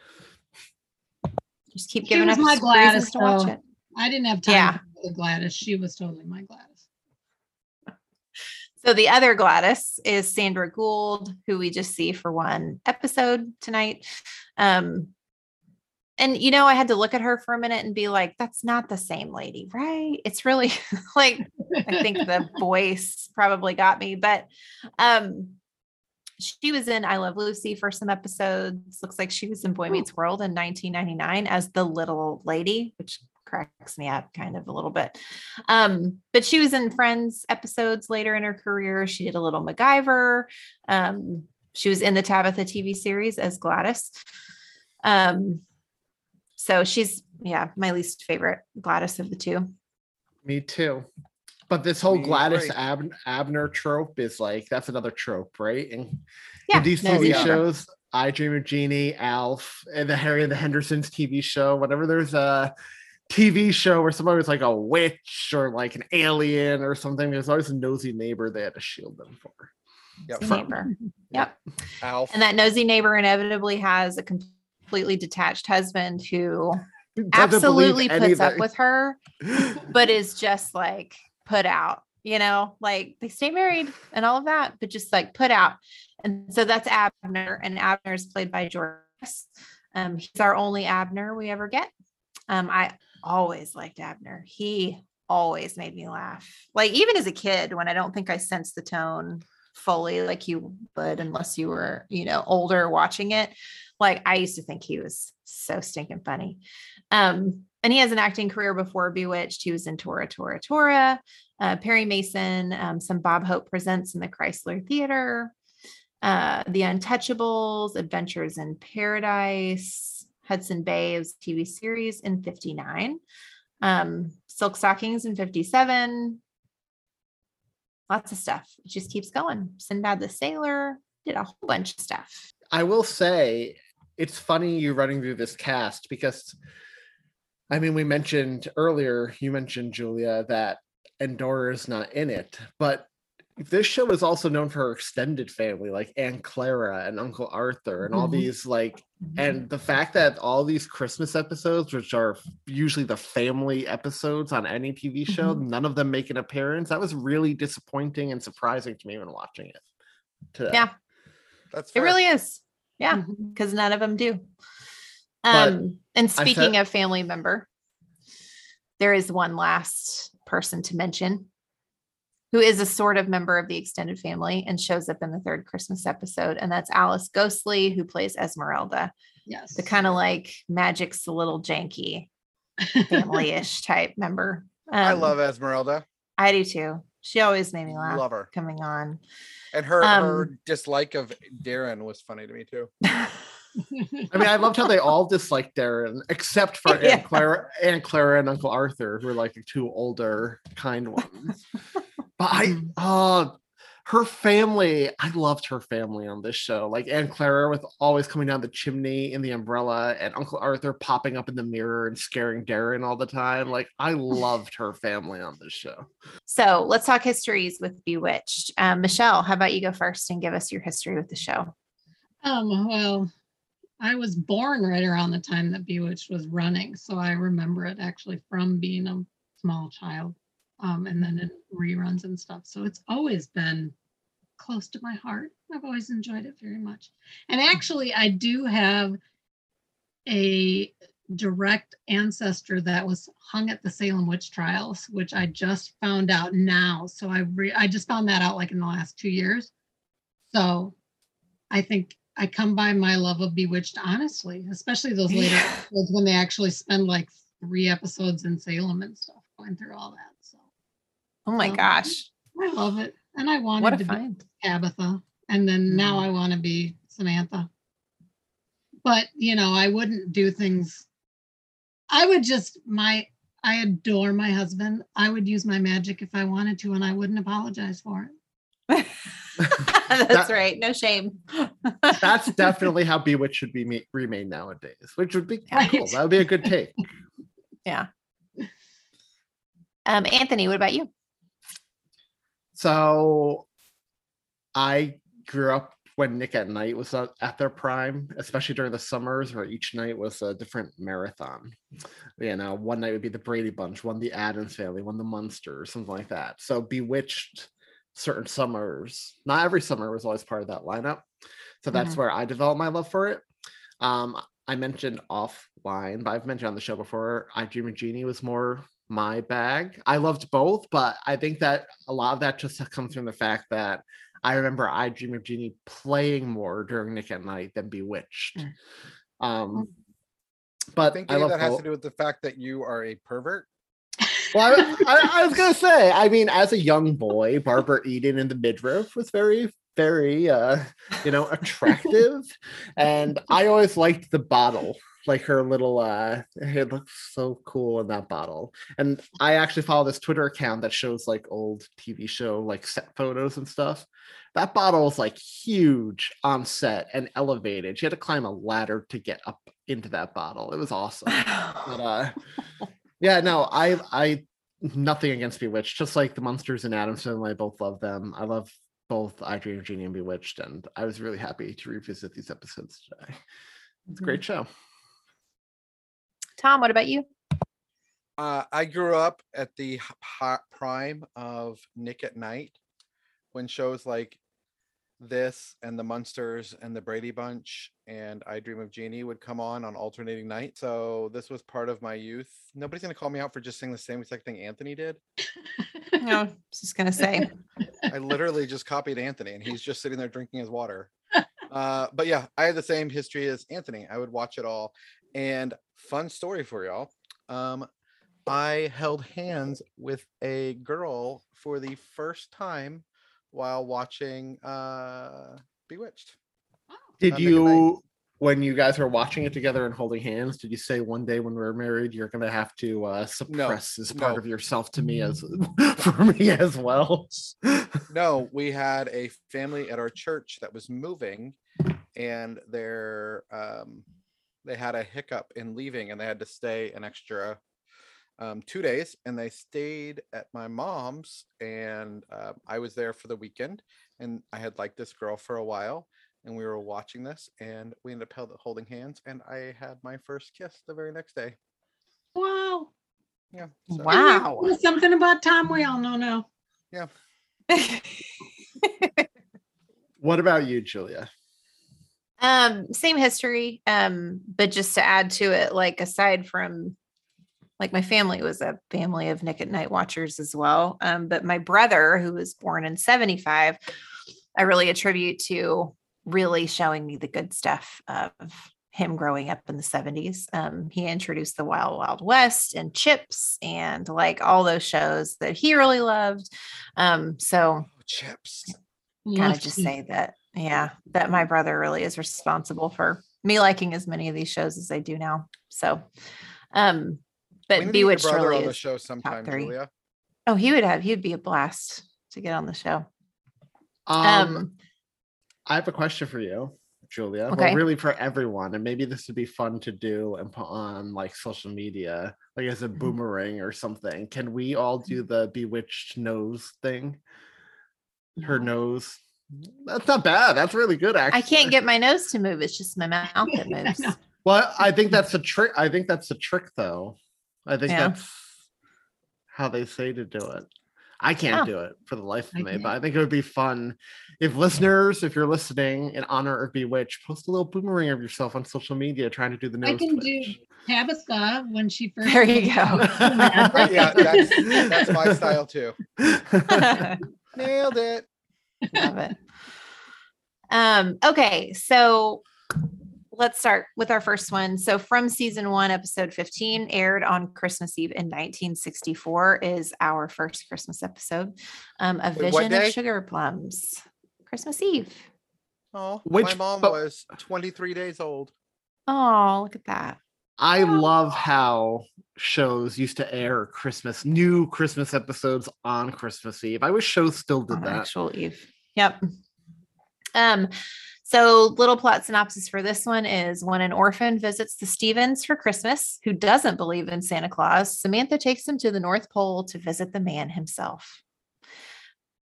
Just keep she giving was us my reasons Gladys, to watch it. I didn't have time Yeah. for Gladys. She was totally my Gladys. So the other Gladys is Sandra Gould, who we just see for one episode tonight. Um, and you know, I had to look at her for a minute and be like, that's not the same lady, right? It's really like I think the voice probably got me, but um she was in I Love Lucy for some episodes. Looks like she was in Boy Meets World in 1999 as the little lady, which cracks me up kind of a little bit. Um, but she was in Friends episodes later in her career. She did a little MacGyver. Um, she was in the Tabitha TV series as Gladys. Um, so she's yeah, my least favorite Gladys of the two. Me too. But this whole Me Gladys. Ab- Abner trope is like that's another trope, right? And Yeah, in these no, TV yeah. shows, I Dream of Jeannie, Alf, and the Harry and the Hendersons TV show, whenever there's a TV show where somebody was like a witch or like an alien or something, there's always a nosy neighbor they had to shield them for. Yep. Neighbor. Yep. Alf. And that nosy neighbor inevitably has a completely detached husband who absolutely puts up with her, but is just like put out, you know, like they stay married and all of that, but just like put out. And so that's Abner, and Abner is played by George. Um, he's our only Abner we ever get. Um, I always liked Abner. He always made me laugh. Like even as a kid, when I don't think I sensed the tone fully like you would unless you were, you know, older watching it. Like I used to think he was so stinking funny. Um, and he has an acting career before Bewitched. He was in Tora Tora Tora, uh, Perry Mason, um, some Bob Hope presents in the Chrysler Theater, uh, The Untouchables, Adventures in Paradise, Hudson Bay is TV series in 59, um, Silk Stockings in 57. Lots of stuff. It just keeps going. Sinbad the Sailor did a whole bunch of stuff. I will say it's funny you running through this cast because I mean we mentioned earlier, you mentioned Julia that Endora is not in it, but this show is also known for her extended family, like Aunt Clara and Uncle Arthur, and all Mhm. these like, and the fact that all these Christmas episodes, which are usually the family episodes on any TV show, none of them make an appearance. That was really disappointing and surprising to me when watching it. Today. Yeah. That's It fair. really is. Yeah, because none of them do. But Um, and speaking said- of family member, there is one last person to mention who is a sort of member of the extended family and shows up in the third Christmas episode, and that's Alice Ghostley, who plays Esmeralda, Yes. the kind of like magic's a little janky family-ish type member. I Um, love Esmeralda. I do too. She always made me laugh. Love her. coming on. And her her Um, dislike of Darrin was funny to me too. I mean, I loved how they all disliked Darrin, except for Yeah. Aunt Clara, Aunt Clara and Uncle Arthur, who are like the two older kind ones. But I, oh, her family, I loved her family on this show. Like Aunt Clara with always coming down the chimney in the umbrella, and Uncle Arthur popping up in the mirror and scaring Darrin all the time. Like I loved her family on this show. So let's talk histories with Bewitched. Um, Michele, how about you go first and give us your history with the show? Um, well, I was born right around the time that Bewitched was running, so I remember it actually from being a small child, um, and then in reruns and stuff. So it's always been close to my heart. I've always enjoyed it very much. And actually, I do have a direct ancestor that was hung at the Salem witch trials, which I just found out now. So I re- I just found that out like in the last two years. So I think I come by my love of Bewitched honestly, especially those later episodes when they actually spend like three episodes in Salem and stuff, going through all that. So Oh my Um, gosh. I love it, and I wanted What a to find. be Tabitha, and then now I want to be Samantha. But you know, I wouldn't do things. I would just my. I adore my husband. I would use my magic if I wanted to, and I wouldn't apologize for it. That's That- right. No shame. That's definitely how Bewitch should be ma- remade nowadays, which would be Right. cool. That would be a good take. yeah. Um, Anthony, what about you? So I grew up when Nick at Night was at their prime, especially during the summers where each night was a different marathon. You know, one night would be the Brady Bunch, one the Addams Family, one the Munsters, something like that. So Bewitched certain summers, not every summer was always part of that lineup. So that's Mhm. where I developed my love for it. Um, I mentioned offline, but I've mentioned on the show before, I Dream of Jeannie was more my bag. I loved both, but I think that a lot of that just comes from the fact that I remember I Dream of Jeannie playing more during Nick at Night than Bewitched. Mm. Um, I but think I any of love that has both. to do with the fact that you are a pervert. Well, I, I, I was gonna say, I mean, as a young boy, Barbara Eden in the midriff was very, very, uh, you know, attractive, and I always liked the bottle, like her little, uh, it looks so cool in that bottle. And I actually follow this Twitter account that shows like old TV show like set photos and stuff. That bottle is like huge on set and elevated. She had to climb a ladder to get up into that bottle. It was awesome. But uh yeah, no, I I nothing against Bewitched, just like the Munsters and adamson I both love them. I love both I Dream of Jeannie and Bewitched, and I was really happy to revisit these episodes today. It's a great show. Tom, what about you? Uh, I grew up at the h- hi- prime of Nick at Night when shows like this and the Munsters and the Brady Bunch and I Dream of Jeannie would come on on alternating nights. So this was part of my youth. Nobody's gonna call me out for just saying the same exact thing Anthony did. No, I was just gonna say. I literally just copied Anthony, and he's just sitting there drinking his water. Uh, but yeah, I had the same history as Anthony. I would watch it all. And fun story for y'all. Um, I held hands with a girl for the first time while watching uh, Bewitched. Did Nick Night. you when you guys were watching it together and holding hands, did you say one day when we're married you're gonna have to uh suppress this part no. of yourself to me as for me as well? No, we had a family at our church that was moving, and their um, they had a hiccup in leaving, and they had to stay an extra um, two days, and they stayed at my mom's, and uh, I was there for the weekend, and I had liked this girl for a while, and we were watching this, and we ended up held, holding hands, and I had my first kiss the very next day. Wow. Yeah. Wow. There's Something about Tom we all know now. Yeah. What about you, Julia? Um, same history. Um, but just to add to it, like aside from like my family was a family of Nick at Night watchers as well. Um, but my brother, who was born in 75, I really attribute to really showing me the good stuff of him growing up in the 70s. Um, he introduced the Wild Wild West and Chips and like all those shows that he really loved. Um, so Chips. kind of Love just say that yeah that my brother really is responsible for me liking as many of these shows as i do now so um We but need to bewitched brother really on the show sometime. Julia. oh he would have he'd be a blast to get on the show Um, um I have a question for you, Julia. Okay. Well, really for everyone, and maybe this would be fun to do and put on like social media, like as a Mm-hmm. boomerang or something. Can we all do the bewitched nose thing? Her nose. That's not bad. That's really good, actually. i can't get my nose to move it's just my mouth that moves. Well, I think that's a trick. I think that's a trick, though. I think Yeah. that's how they say to do it. I can't Oh. do it for the life of I me, can. but I think it would be fun if listeners, if you're listening in honor of Bewitched, post a little boomerang of yourself on social media trying to do the nose. I can do twitch. Tabitha when she first. There you go. out. yeah, that's that's my style too. Nailed it. Love it um okay so let's start with our first one so from season one episode 15 aired on christmas eve in 1964 is our first christmas episode um a Wait, vision day? of sugar plums christmas eve Oh, Which- my mom but- was 23 days old. oh look at that I love how shows used to air Christmas, new Christmas episodes on Christmas Eve. I wish shows still did on that. actual eve yep um so little plot synopsis for this one is when an orphan visits the stephens for christmas who doesn't believe in santa claus samantha takes him to the north pole to visit the man himself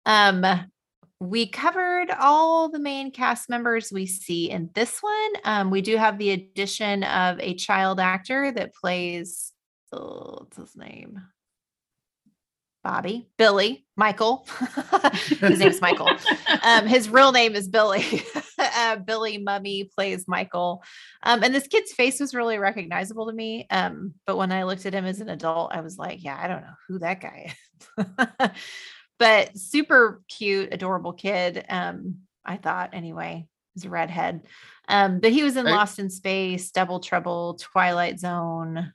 um we covered all the main cast members we see in this one um we do have the addition of a child actor that plays oh, what's his name Bobby, Billy, Michael. his name's Michael. Um, his real name is Billy. uh, Billy Mumy plays Michael. Um, and this kid's face was really recognizable to me. Um, but when I looked at him as an adult, I was like, yeah, I don't know who that guy is. but super cute, adorable kid. Um, I thought anyway, he's a redhead. Um, but he was in Right. Lost in Space, Double Trouble, Twilight Zone.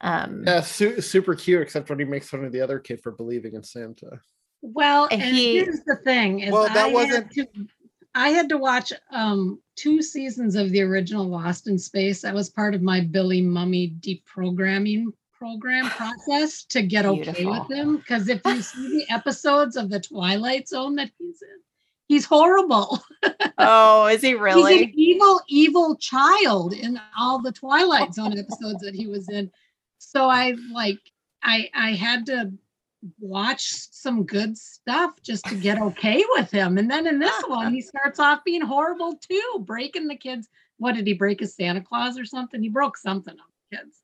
Um, Yeah, su- super cute, except when he makes fun of the other kid for believing in Santa. Well, And and he- here's the thing: is Well, that I wasn't- to, I had to watch um two seasons of the original Lost in Space. That was part of my Billy Mumy deprogramming program process to get okay with him. Because if you see the episodes of the Twilight Zone that he's in, he's horrible. oh, is he really? He's an evil, evil child in all the Twilight Zone episodes that he was in. So I like I I had to watch some good stuff just to get okay with him. And then in this one, he starts off being horrible too, breaking the kids. What did he break his Santa Claus or something? He broke something on the kids.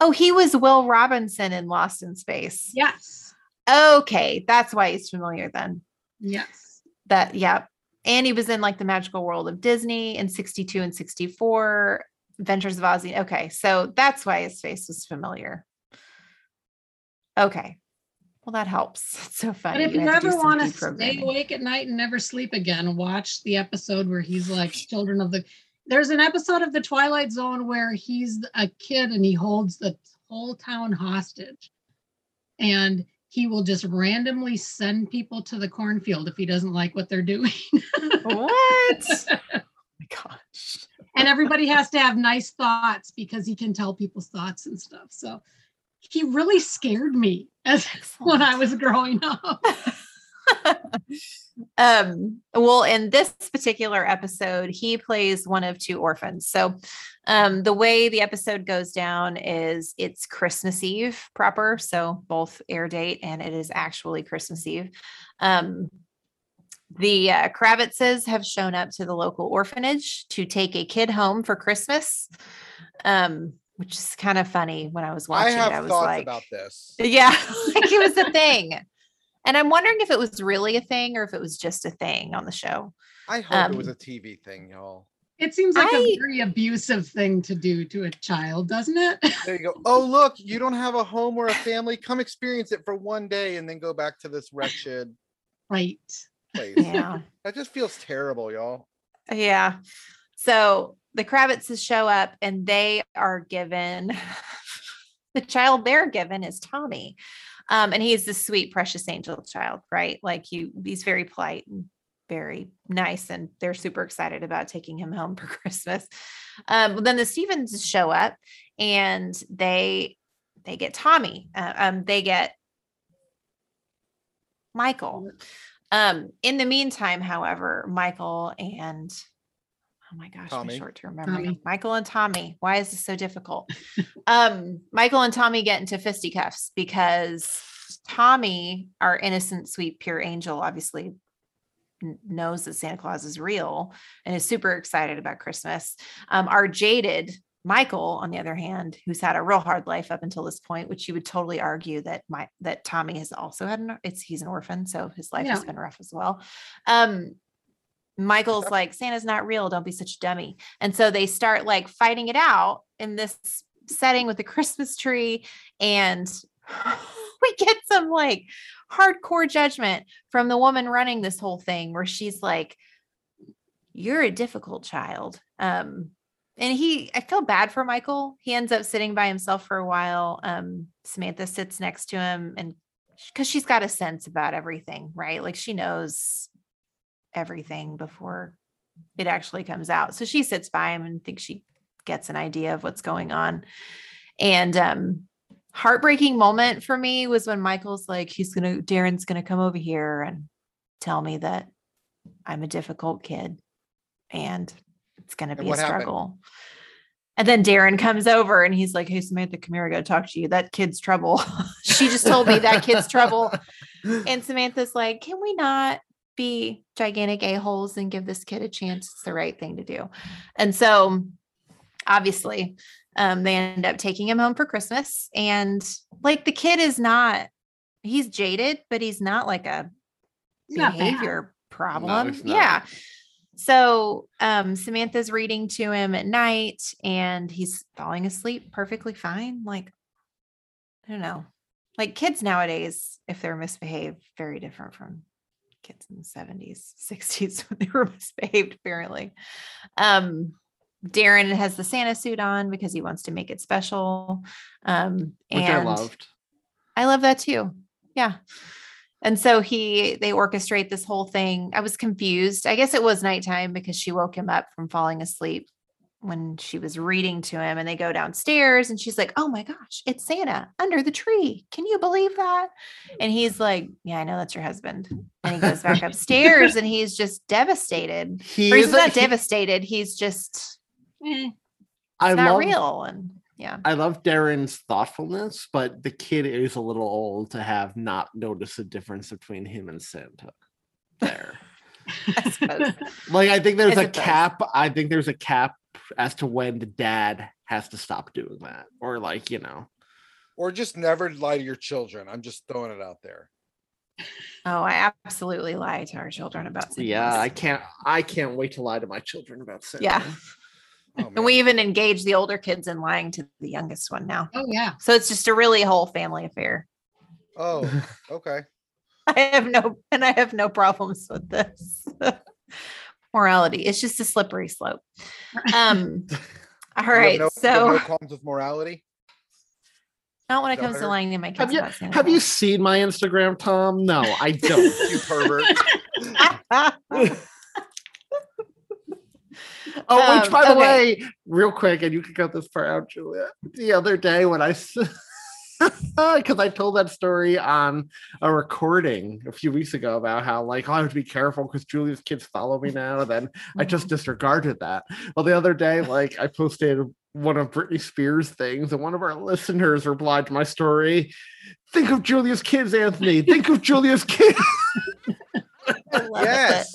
Oh, he was Will Robinson in Lost in Space. Yes. Okay, that's why he's familiar then. Yes. That yeah. And he was in like the magical world of Disney in 62 and 64, Adventures of Ozzie. Okay, so that's why his face was familiar. Okay. Well, that helps. It's so But funny. if you do ever want to stay awake at night and never sleep again, watch the episode where he's like children of the. There's an episode of the Twilight Zone where he's a kid and he holds the whole town hostage, and he will just randomly send people to the cornfield if he doesn't like what they're doing. what? oh my gosh. and everybody has to have nice thoughts because he can tell people's thoughts and stuff. So he really scared me as when I was growing up. um, well, in this particular episode, he plays one of two orphans. So, um, the way the episode goes down is it's Christmas Eve proper. So, both air date and it is actually Christmas Eve. Um, the uh, Kravitzes have shown up to the local orphanage to take a kid home for Christmas, um, which is kind of funny. When I was I watching have it, I was thoughts like, about this. yeah, like it was a thing. And I'm wondering if it was really a thing or if it was just a thing on the show. I hope it was Um, a TV thing, y'all. It seems like I- a very abusive thing to do to a child, doesn't it? There you go. Oh, look, you don't have a home or a family. Come experience it for one day and then go back to this wretched right. place. Yeah. That just feels terrible, y'all. Yeah. So the Kravitzes show up and they are given the child they're given is Tommy. Um, and he's the sweet, precious angel child, right? Like you, he's very polite and very nice, and they're super excited about taking him home for Christmas. Um, then the Stephens show up and they they get Tommy. Uh, um, they get Michael. Um, in the meantime, however, Michael and oh my gosh, Tommy. my short-term memory. Tommy. Michael and Tommy. Why is this so difficult? um, Michael and Tommy get into fisticuffs because Tommy, our innocent, sweet, pure angel, obviously n- knows that Santa Claus is real and is super excited about Christmas. Um, our jaded Michael, on the other hand, who's had a real hard life up until this point, which you would totally argue that my that Tommy has also had an it's he's an orphan, so his life has been rough as well. Um, Michael's like, Santa's not real. Don't be such a dummy. And so they start like fighting it out in this setting with the Christmas tree. And we get some like hardcore judgment from the woman running this whole thing where she's like, You're a difficult child. Um, and he, I feel bad for Michael. He ends up sitting by himself for a while. Um, Samantha sits next to him and because she's got a sense about everything, right? Like she knows everything before it actually comes out. So she sits by him and thinks she gets an idea of what's going on. And um heartbreaking moment for me was when Michael's like, he's gonna Darrin's gonna come over here and tell me that I'm a difficult kid and it's gonna be a what happened? struggle. And then Darrin comes over and he's like, Hey Samantha, come here, I gotta talk to you. That kid's trouble. she just told me that kid's trouble. And Samantha's like, Can we not be gigantic a-holes and give this kid a chance? It's the right thing to do. And so obviously, um, they end up taking him home for Christmas. And like the kid is not, he's jaded, but he's not like a He's not bad. behavior problem. not. yeah. So um, Samantha's reading to him at night and he's falling asleep perfectly fine. Like, I don't know. Like kids nowadays, if they're misbehaved, very different from kids in the 70s, 60s when they were misbehaved, apparently. Um, Darrin has the Santa suit on because he wants to make it special. Um, Which and I loved. I love that too. Yeah. And so he they orchestrate this whole thing. I was confused. I guess it was nighttime because she woke him up from falling asleep when she was reading to him and they go downstairs and she's like, "Oh my gosh, it's Santa under the tree. Can you believe that?" And he's like, "Yeah, I know that's your husband." And he goes back upstairs and he's just devastated. He Or he's is not he- devastated. He's just Eh, it's I not love real and yeah. I love Darrin's thoughtfulness, but the kid is a little old to have not noticed the difference between him and Santa. There. I. Like I think there's a cap. I think there's a cap as to when the dad has to stop doing that. Or like, you know. Or just never lie to your children. I'm just throwing it out there. Oh, I absolutely lie to our children about Santa Yeah, I can't I can't wait to lie to my children about Santa. Yeah. Oh, And we even engage the older kids in lying to the youngest one now. Oh yeah. So it's just a really whole family affair. Oh, okay. I have no and I have no problems with this. Morality. It's just a slippery slope. Um all You have right. no- you have so no problems with morality. not when it Is that comes to lying to my kids. Have you have you seen my Instagram, Tom? No, I don't. You pervert. Oh, which Um, by the way, real quick, and you can cut this part out, Julia. The other day when I s- because I told that story on a recording a few weeks ago about how like oh, I have to be careful because Julia's kids follow me now. And Then I just mm-hmm. disregarded that. Well, the other day, like I posted one of Britney Spears things, and one of our listeners replied to my story. Think of Julia's kids, Anthony. Think of Julia's kids. Yes.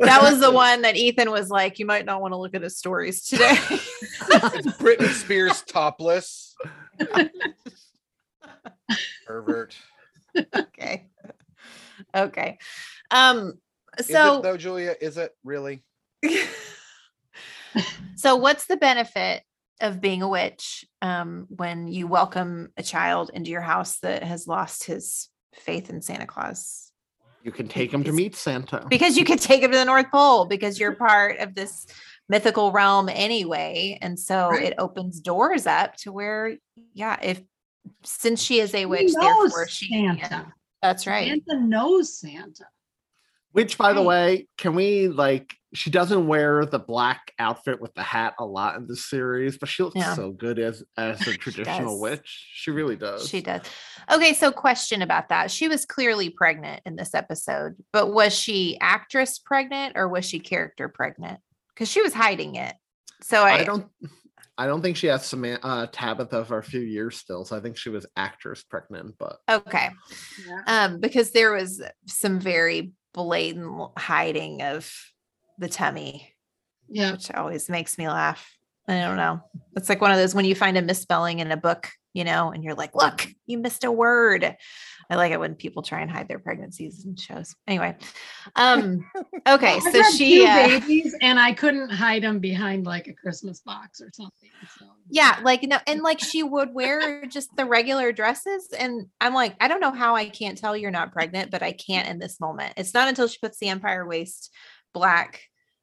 That was the one that Ethan was like, you might not want to look at his stories today. It's Britney Spears topless. Pervert. okay. Okay. Um, Is so it though, Julia? Is it really? so what's the benefit of being a witch um, when you welcome a child into your house that has lost his faith in Santa Claus? You can take him to meet Santa. Because you can take him to the North Pole because you're part of this mythical realm anyway. And so Right. it opens doors up to where, yeah, if since she is a He witch, knows therefore she Santa. That's right. Santa knows Santa. Which, by the way, can we like? She doesn't wear the black outfit with the hat a lot in this series, but she looks Yeah. so good as as a traditional does. witch. She really does. She does. Okay, so question about that. She was clearly pregnant in this episode, but was she actress pregnant or was she character pregnant? Because she was hiding it. So I, I don't. I don't think she has Samantha uh, Tabitha for a few years still, so I think she was actress pregnant. But okay. Yeah. Um, because there was some very blatant hiding of the tummy, Yeah. which always makes me laugh. I don't know. It's like one of those when you find a misspelling in a book, you know, and you're like, look, you missed a word. I like it when people try and hide their pregnancies in shows. Anyway. Um, okay, so she uh, babies and I couldn't hide them behind like a Christmas box or something. So yeah, like no, and like she would wear just the regular dresses. And I'm like, I don't know how I can't tell you're not pregnant, but I can't in this moment. It's not until she puts the Empire waist black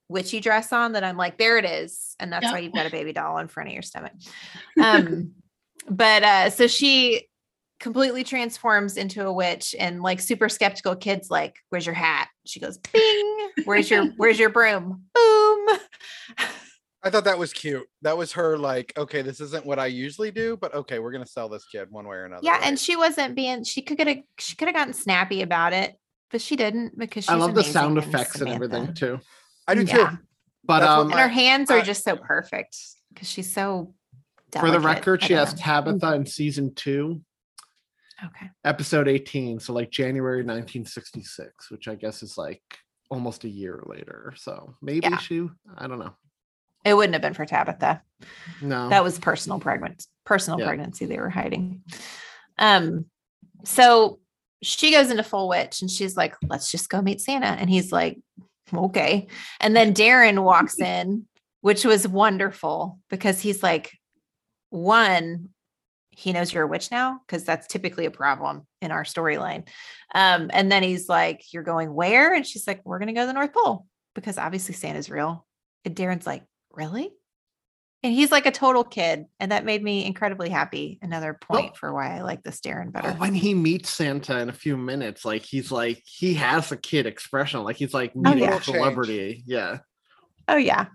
witchy dress on that I'm like, there it is. And that's Yep. why you've got a baby doll in front of your stomach. Um, but uh, so she completely transforms into a witch and like super skeptical kids like, where's your hat? She goes, bing, where's your where's your broom? Boom. I thought that was cute. That was her like, okay, this isn't what I usually do, but okay, we're gonna sell this kid one way or another. Yeah, right? and she wasn't being she could have she could have gotten snappy about it, but she didn't because she's I love the sound in effects and everything too. I do yeah. too. But That's um, And her hands are I- just so perfect because she's so for the record, she has. Tabitha in season two, Okay. episode 18. So like January 1966, which I guess is like almost a year later. So maybe Yeah. she, I don't know. It wouldn't have been for Tabitha. No. That was personal pregnancy, personal Yeah. pregnancy they were hiding. Um, so she goes into full witch and she's like, let's just go meet Santa. And he's like, okay. And then Darrin walks in, which was wonderful because he's like, one, he knows you're a witch now, because that's typically a problem in our storyline. Um, and then he's like, You're going where? And she's like, We're gonna go to the North Pole because obviously Santa's real. And Darrin's like, Really? And he's like a total kid. And that made me incredibly happy. Another point for why I like this Darrin better. Oh, when he meets Santa in a few minutes, like he's like he has a kid expression, like he's like meeting yeah. a celebrity. Yeah. Oh yeah.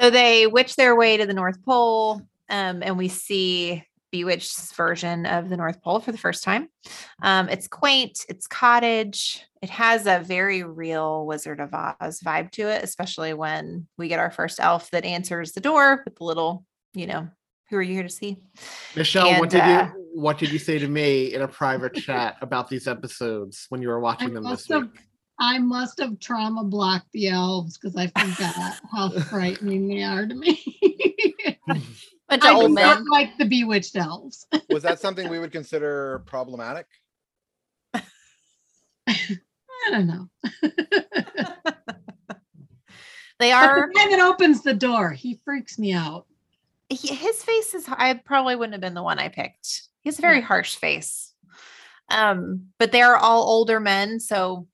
So they witch their way to the North Pole, um, and we see Bewitched's version of the North Pole for the first time. Um, it's quaint, it's cottage, it has a very real Wizard of Oz vibe to it, especially when we get our first elf that answers the door with the little, you know, who are you here to see? Michele, And, what did uh, you what did you say to me in a private chat about these episodes when you were I watching them this must week? I must have trauma blocked the elves because I forgot how frightening they are to me. Bunch I of do old not men. like the bewitched elves. Was that something we would consider problematic? I don't know. They But are the guy that opens the door, he freaks me out. he, his face is I probably wouldn't have been the one I picked. He has a very harsh face. Um, but they're all older men. So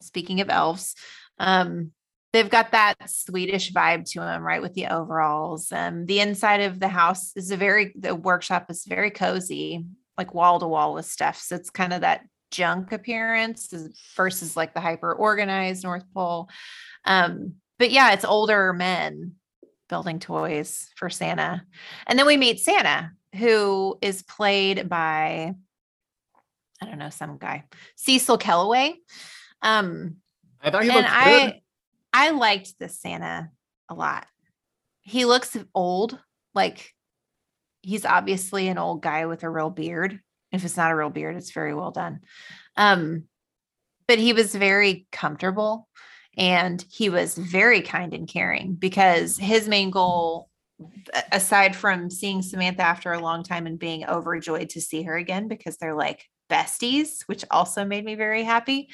speaking of elves, um, they've got that Swedish vibe to them, right? With the overalls. Um, the inside of the house is a very the workshop is very cozy, like wall to wall with stuff. So it's kind of that junk appearance versus like the hyper organized North Pole. Um, but yeah, it's older men building toys for Santa. And then we meet Santa, who is played by I don't know some guy Cecil Kellaway. Um, I thought he and looked good. I liked this Santa a lot. He looks old, like he's obviously an old guy with a real beard. If it's not a real beard, it's very well done. Um, but he was very comfortable and he was very kind and caring because his main goal aside from seeing Samantha after a long time and being overjoyed to see her again because they're like besties, which also made me very happy.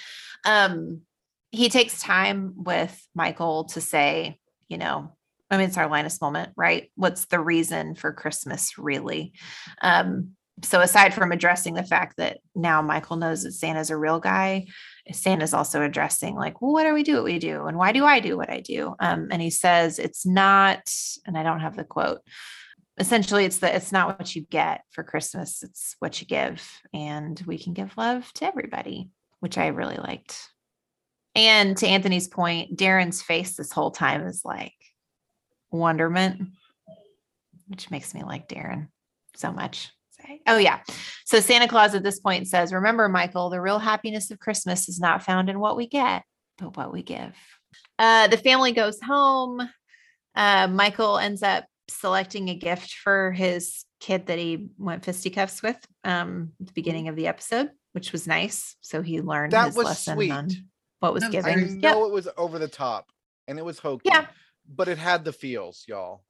Um, he takes time with Michael to say, you know, I mean, it's our Linus moment, right? What's the reason for Christmas, really? Um, so, aside from addressing the fact that now Michael knows that Santa's a real guy, Santa's also addressing, like, well, what do we do what we do? And why do I do what I do? Um, and he says, it's not, and I don't have the quote. Essentially, it's that it's not what you get for Christmas, it's what you give. And we can give love to everybody, which I really liked. And to Anthony's point, Darrin's face this whole time is like wonderment, which makes me like Darrin so much. Oh, yeah. So Santa Claus at this point says, Remember, Michael, the real happiness of Christmas is not found in what we get, but what we give. Uh, the family goes home. Uh, Michael ends up selecting a gift for his kid that he went fisticuffs with um, at the beginning of the episode, which was nice. So he learned That his was lesson sweet. on what was That was I given. know Yep. it was over the top and it was hokey. Yeah. But it had the feels, y'all.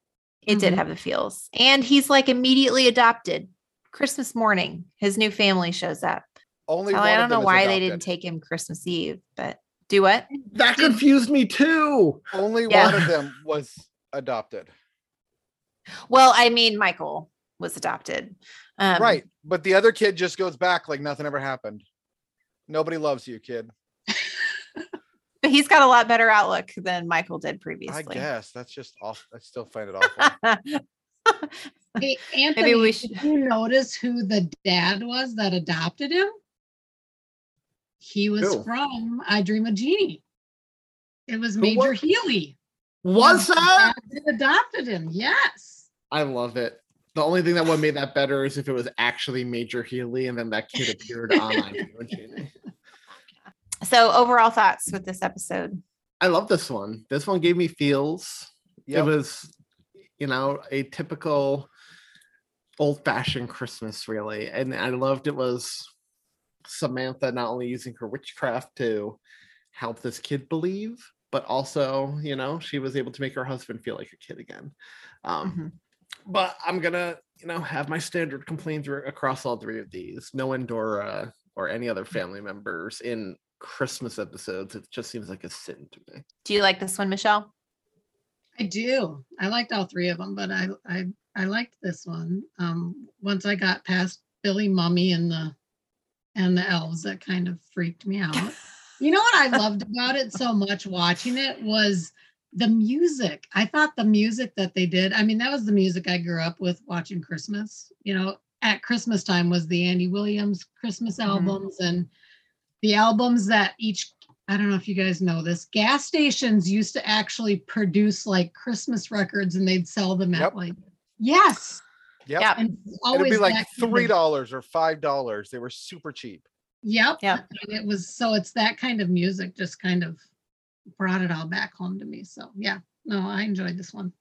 It did Mhm. have the feels. And he's like immediately adopted. Christmas morning, his new family shows up. Only Well, one I don't know them is why they didn't take him Christmas Eve, but do what? that confused me too. Only Yeah. one of them was adopted. Well, I mean, Michael was adopted. Um, right. But the other kid just goes back like nothing ever happened. Nobody loves you, kid. But he's got a lot better outlook than Michael did previously. I guess that's just awful. I still find it awful. Hey, Anthony, we did should- you notice who the dad was that adopted him? He was Who? from I Dream of Jeannie. It was Major was- Healey. Was The that? dad that adopted him? Yes. I love it. The only thing that would have made that better is if it was actually Major Healey and then that kid appeared on I Dream of Jeannie. So, overall thoughts with this episode? I love this one. This one gave me feels. Yep. It was, you know, a typical old fashioned Christmas, really. And I loved it was Samantha not only using her witchcraft to help this kid believe, but also, you know, she was able to make her husband feel like a kid again. Um, Mhm. But I'm gonna, you know, have my standard complaints across all three of these. No Endora or any other family members in Christmas episodes. It just seems like a sin to me. Do you like this one, Michele? I do. I liked all three of them, but I I I liked this one. Um, once I got past Billy Mumy and the and the elves, that kind of freaked me out. You know what I loved about it so much watching it was the music. I thought the music that they did, I mean, that was the music I grew up with watching Christmas. You know, at Christmas time was the Andy Williams Christmas Mhm. albums and the albums that each I don't know if you guys know this. Gas stations used to actually produce like Christmas records and they'd sell them at Yep. like yes. Yep. Yep. And it's It'd be like three dollars or five dollars. They were super cheap. Yep. Yep. And it was so it's that kind of music just kind of brought it all back home to me. So yeah, no, I enjoyed this one.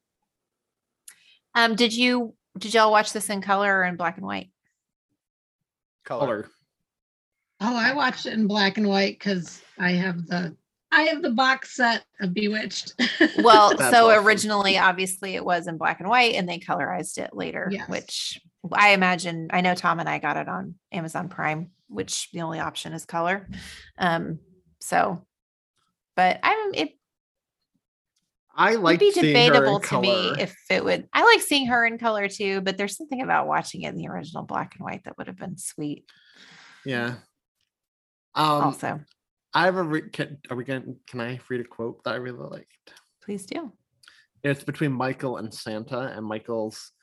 Um, did you did y'all watch this in color or in black and white? Color. Color. Oh, I watched it in black and white because I have the I have the box set of Bewitched. Well, That's so awesome. originally, obviously, it was in black and white, and they colorized it later, Yes. which I imagine. I know Tom and I got it on Amazon Prime, which the only option is color. Um, so, but I'm it I would like be seeing her in debatable to me if it would. I like seeing her in color too, but there's something about watching it in the original black and white that would have been sweet. Yeah. Um, also, I have a. Re- can, are we going? Can I read a quote that I really liked? please do. It's between Michael and Santa, and Michael's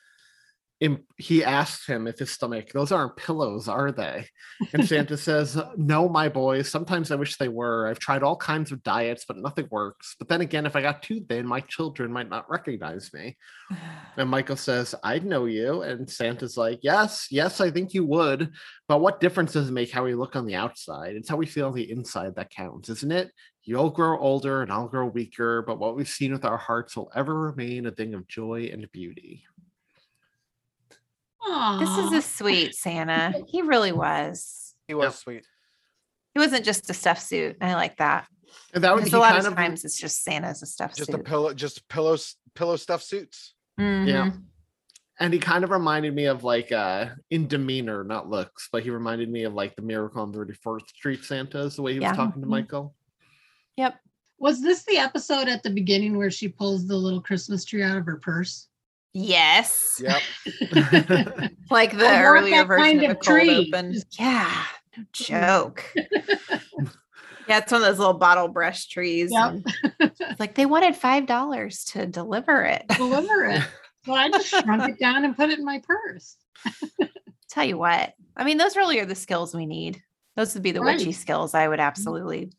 he asks him if his stomach, those aren't pillows, are they? And Santa says, No, my boys. Sometimes I wish they were. I've tried all kinds of diets, but nothing works. But then again, if I got too thin, my children might not recognize me. And Michael says, I'd know you. And Santa's like, Yes, yes, I think you would. But what difference does it make how we look on the outside? It's how we feel on the inside that counts, isn't it? You'll grow older and I'll grow weaker, but what we've seen with our hearts will ever remain a thing of joy and beauty. This is a sweet Santa. He really was. He was sweet. He wasn't just a stuffed suit. I like that. And that was Because a lot kind of of times it's just Santa's a stuffed Just suit. a pillow, just pillows, pillow stuff suits. Yeah. Mhm. And he kind of reminded me of like uh in demeanor, not looks, but he reminded me of like the Miracle on 34th Street Santas, the way he was talking to Mhm. Michael. Yep. Was this the episode at the beginning where she pulls the little Christmas tree out of her purse? Yes. Yep. Like the I earlier that version kind of a of cold tree. open. Yeah. No joke. yeah, it's one of those little bottle brush trees. Yep. It's like they wanted five dollars to deliver it. Deliver it. Well, I just shrunk it down and put it in my purse. Tell you what, I mean, those really are the skills we need. Those would be the witchy skills I would mm-hmm. absolutely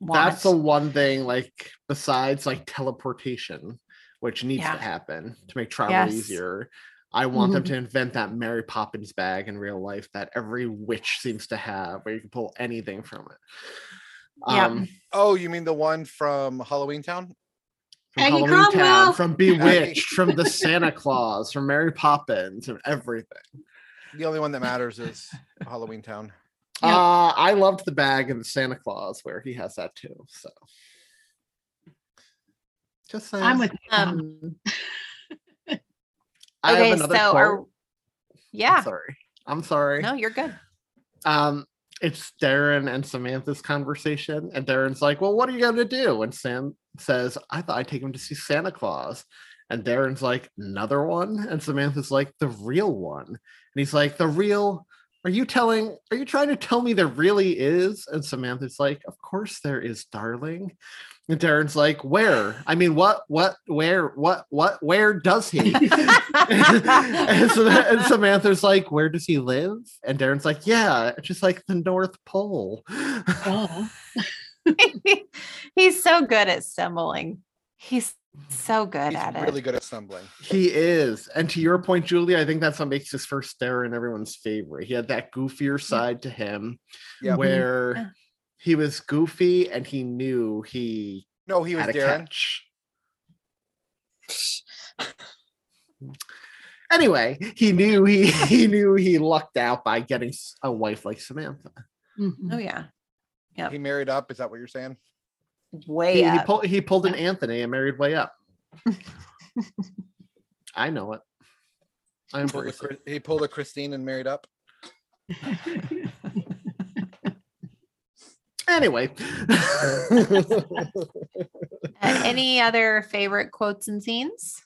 want. That's the one thing, like besides like teleportation, which needs Yeah. to happen to make travel Yes. easier. I want them Mhm. to invent that Mary Poppins bag in real life that every witch seems to have, where you can pull anything from it. Yep. Um, Oh, you mean the one from Halloween Town? from Aggie Halloween Town, from Bewitched, from the Santa Claus, from Mary Poppins, and everything. The only one that matters is Halloween Town. Yep. Uh, I loved the bag in Santa Claus where he has that too. So just saying. I'm with you. Um I okay, have another so quote. are I'm yeah. sorry. I'm sorry. No, you're good. Um, it's Darrin and Samantha's conversation, and Darrin's like, "Well, what are you gonna do?" And Sam says, "I thought I'd take him to see Santa Claus." And Darrin's like, "Another one?" And Samantha's like, "The real one." And he's like, "The real." Are you telling? Are you trying to tell me there really is? And Samantha's like, "Of course there is, darling." And Darrin's like, "Where? I mean, what? What? Where? What? What? Where does he?" and, so and Samantha's like, "Where does he live?" And Darrin's like, "Yeah, just like the North Pole." Oh. He's so good at stumbling. He's so good He's at it. really good at stumbling. he is, and to your point, Julie, I think that's what makes his first Darrin everyone's favorite. He had that goofier side to him, Yeah. Mm-hmm. where Yeah. He was goofy and he knew he No, he was had a Darrin. catch. Anyway, he knew he he knew he lucked out by getting a wife like Samantha. Mhm. Oh yeah. yeah. He married up. Is that what you're saying? Way He, he up. pulled he pulled an Anthony and married way up. I know it. I Pulled a it. He pulled a Christine and married up. Anyway, Uh, any other favorite quotes and scenes?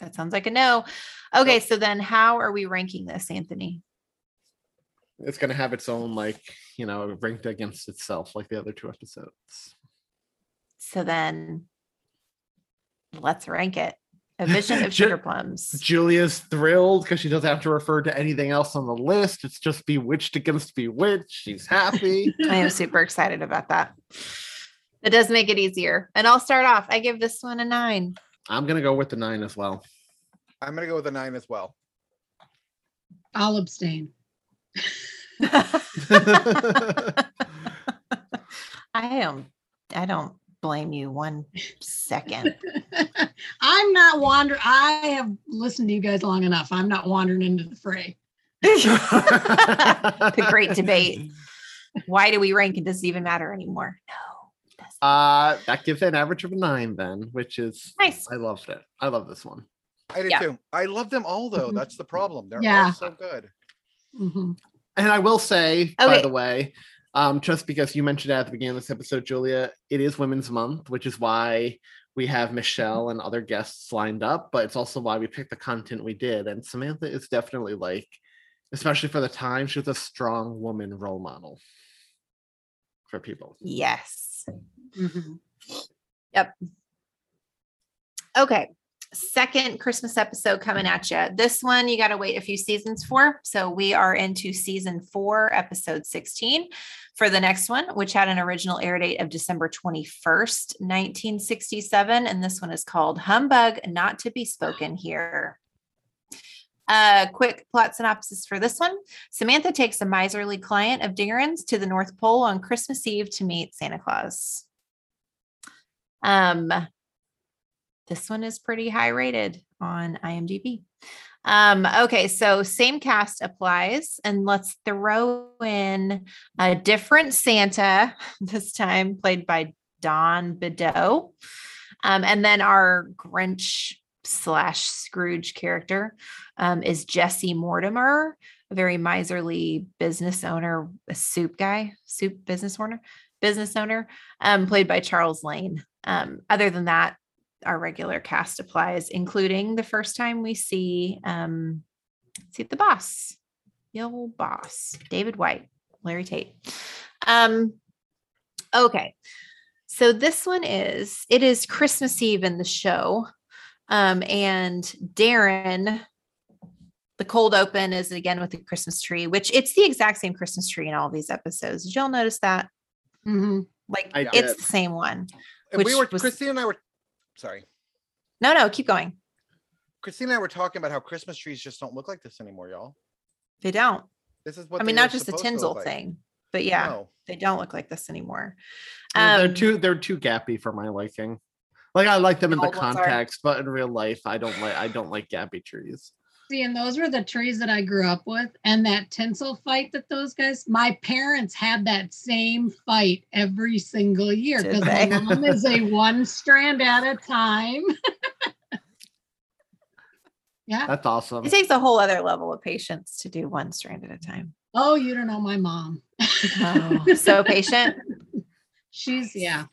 That sounds like a no. Okay, so then how are we ranking this, Anthony? it's gonna have its own like you know ranked against itself like the other two episodes. So then let's rank it. A vision of sugar plums. Julia's thrilled because she doesn't have to refer to anything else on the list. It's just bewitched against bewitched. She's happy. I am super excited about that. It does make it easier. And I'll start off. I give this one a nine. I'm gonna go with the nine as well. I'm gonna go with a nine as well. I'll abstain. I am. I don't blame you one second. I'm not wandering. I have listened to you guys long enough. I'm not wandering into the fray. the great debate. Why do we rank? It doesn't even matter anymore. No. it doesn't. uh, that gives an average of a nine then, which is nice. I loved it. I love this one. I did Yeah. too. I love them all though. Mhm. That's the problem. They're Yeah. all so good. Mhm. And I will say, by the way, um, just because you mentioned it at the beginning of this episode, Julia, it is Women's Month, which is why we have Michele and other guests lined up, but it's also why we picked the content we did. And Samantha is definitely like, especially for the time, she was a strong woman role model for people. Yes. Mhm. Yep. Okay. Second Christmas episode coming at you. This one you got to wait a few seasons for. So we are into season four, episode 16 for the next one, which had an original air date of December 21st, 1967. And this one is called Humbug Not to Be Spoken Here. A quick plot synopsis for this one Samantha takes a miserly client of Darrin's to the North Pole on Christmas Eve to meet Santa Claus. Um, this one is pretty high rated on IMDb. Um, okay, so same cast applies, and let's throw in a different Santa, this time played by Don Beddoe. Um, and then our Grinch slash Scrooge character um, is Jesse Mortimer, a very miserly business owner, a soup guy, soup business owner, business owner, um, played by Charles Lane. Um, other than that, our regular cast applies, including the first time we see um, see the boss, the old boss, David White, Larry Tate. Um, okay, so this one is it is Christmas Eve in the show, um, and Darrin. The cold open is again with the Christmas tree, which it's the exact same Christmas tree in all these episodes. Did y'all notice that? Mm-hmm. Like I it's did. the same one. And we were was- Christine and I were sorry. No, no, keep going. Christine and I were talking about how Christmas trees just don't look like this anymore, y'all. They don't. This is what I mean, not just the supposed to look tinsel like. thing, but yeah, No. they don't look like this anymore. They're- they're Um, too they're too gappy for my liking. Like I like them in The the are. context, but in real life, I don't like I don't like gappy trees. See, and those were the trees that I grew up with. And that tinsel fight that those guys, my parents had that same fight every single year because my mom is a one strand at a time. yeah. That's awesome. It takes a whole other level of patience to do one strand at a time. Oh, you don't know my mom. Oh, so patient. She's, yeah.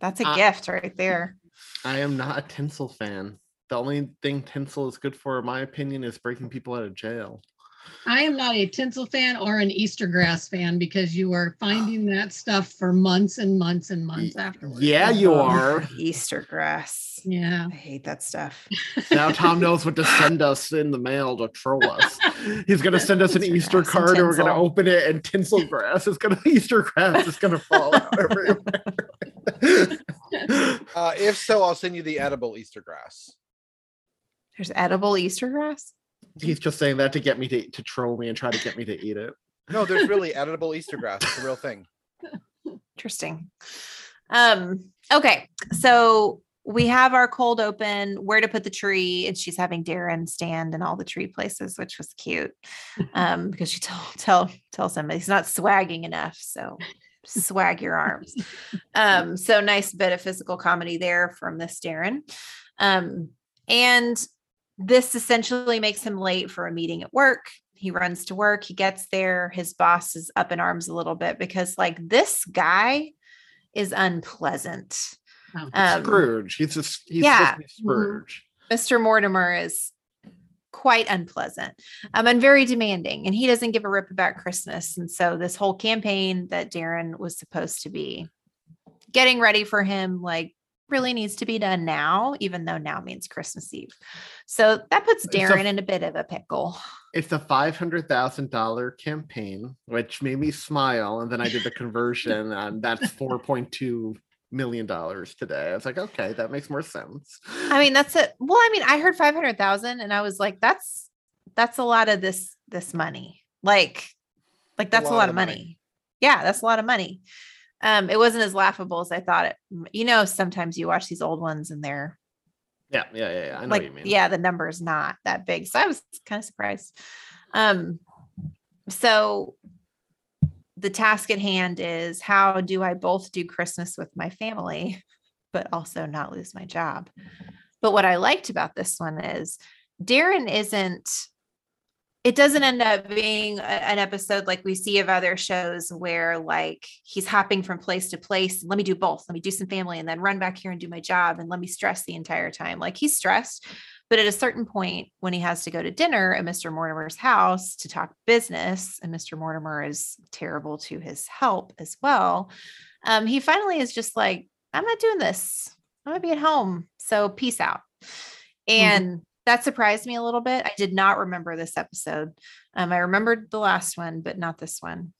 That's a Uh, gift right there. I am not a tinsel fan. The only thing tinsel is good for, in my opinion, is breaking people out of jail. I am not a tinsel fan or an Easter grass fan because you are finding that stuff for months and months and months afterwards. Yeah, you are. Easter grass. Yeah. I hate that stuff. Now Tom knows what to send us in the mail to troll us. He's gonna send us an Easter Easter grass and card, and we're gonna open it, and tinsel grass is gonna Easter grass is gonna fall out everywhere. Uh, if so, I'll send you the edible Easter grass. There's edible Easter grass. He's just saying that to get me to, to troll me and try to get me to eat it. No, there's really edible Easter grass. It's a real thing. Interesting. Um, okay, so we have our cold open, where to put the tree, and she's having Darrin stand in all the tree places, which was cute. Um, because she tell tell tells him he's not swagging enough. So swag your arms. Um, so nice bit of physical comedy there from this Darrin. Um, and this essentially makes him late for a meeting at work. He runs to work, he gets there, his boss is up in arms a little bit because, like, this guy is unpleasant. Oh. Um, Scrooge. He's just he's yeah. supposed Scrooge. Mr. Mortimer is quite unpleasant um, and very demanding, and he doesn't give a rip about Christmas. And so, this whole campaign that Darrin was supposed to be getting ready for him, like, really needs to be done now, even though now means Christmas Eve. So, that puts It's a- Darrin in a bit of a pickle. It's a five hundred thousand dollar campaign, which made me smile, and then I did the conversion, and that's four point two million dollars today. I was like, okay, that makes more sense. I mean, that's it. Well, I mean, I heard 500,000 and I was like, that's, that's a lot of this, this money. Like, like that's a lot, of money. Yeah. That's a lot of money. Um, it wasn't as laughable as I thought it, you know, sometimes you watch these old ones and they're Yeah, yeah, yeah. yeah. I know like, what you mean. yeah, the number's not that big. So I was kind of surprised. Um, so the task at hand is how do I both do Christmas with my family, but also not lose my job? But what I liked about this one is Darrin isn't, it doesn't end up being a- an episode like we see of other shows where like he's hopping from place to place. Let me do both. Let me do some family and then run back here and do my job and let me stress the entire time. Like he's stressed. But at a certain point, when he has to go to dinner at Mr. Mortimer's house to talk business, and Mr. Mortimer is terrible to his help as well, um, he finally is just like, I'm not doing this. I'm gonna be at home. So peace out. And that surprised me a little bit. I did not remember this episode. Um, I remembered the last one, but not this one.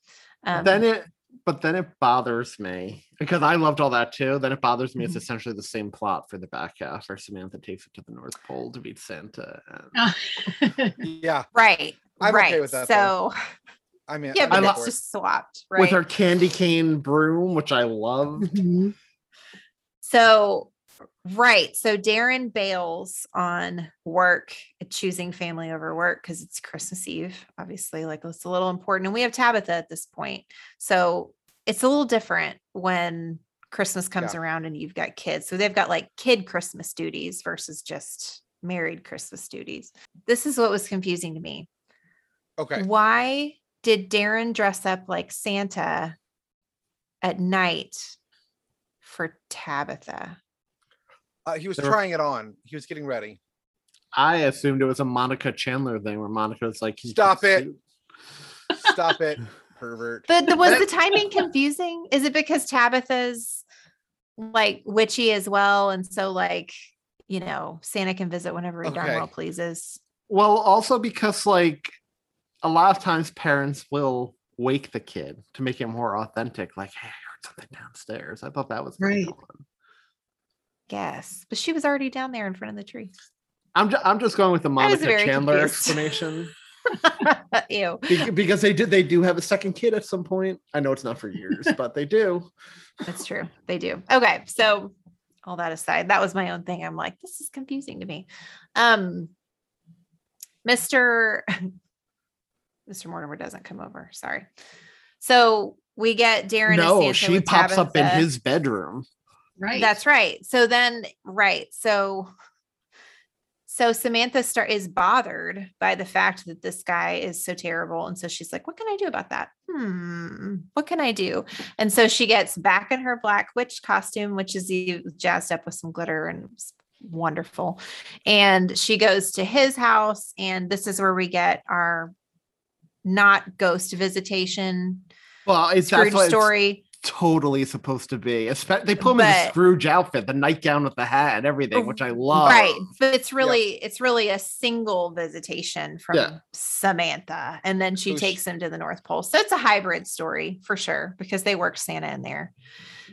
Um, then it but then it bothers me because I loved all that too. Then it bothers me. It's Mhm. essentially the same plot for the back half where Samantha takes it to the North Pole to meet Santa. And Oh. Yeah, right. I'm okay with that, So though. I mean, yeah, I'm but in that's just swapped, right? with her candy cane broom, which I love. Mhm. So, right. So Darrin bails on work, choosing family over work because it's Christmas Eve, obviously. Like it's a little important. And we have Tabitha at this point. So it's a little different when Christmas comes Yeah. around and you've got kids. So they've got like kid Christmas duties versus just married Christmas duties. This is what was confusing to me. Okay. Why did Darrin dress up like Santa at night for Tabitha? Uh, he was There were- trying it on. He was getting ready. I assumed it was a Monica Chandler thing where Monica's like, Stop it. Stop it, pervert. But the, was the timing confusing? Is it because Tabitha's like witchy as well? And so, like, you know, Santa can visit whenever he darn well pleases. Well, also because like a lot of times parents will wake the kid to make it more authentic. Like, hey, I heard something downstairs. I thought that was kinda Right. fun. Guess. But she was already down there in front of the tree. I'm just, I'm just going with the Monica Chandler confused. explanation Ew. Be- because they did they do have a second kid at some point. I know it's not for years, but they do. That's true. They do. Okay. So all that aside, that was my own thing. I'm like, this is confusing to me. Um Mr. Mr. Mortimer doesn't come over. Sorry. So we get Darrin no, she with pops up in his bedroom. Right. That's right. So then, right. So, so Samantha start is bothered by the fact that this guy is so terrible, and so she's like, "What can I do about that? Hmm, what can I do?" And so she gets back in her black witch costume, which is jazzed up with some glitter and wonderful. And she goes to his house, and this is where we get our not ghost visitation Well, it's Scrooge that's what it's story. Totally supposed to be. They put him in But- the Scrooge outfit, the nightgown with the hat and everything, which I love. right but it's really it's really a single visitation from Yeah. samantha and then she takes him to the north pole so it's a hybrid story for sure because they work santa in there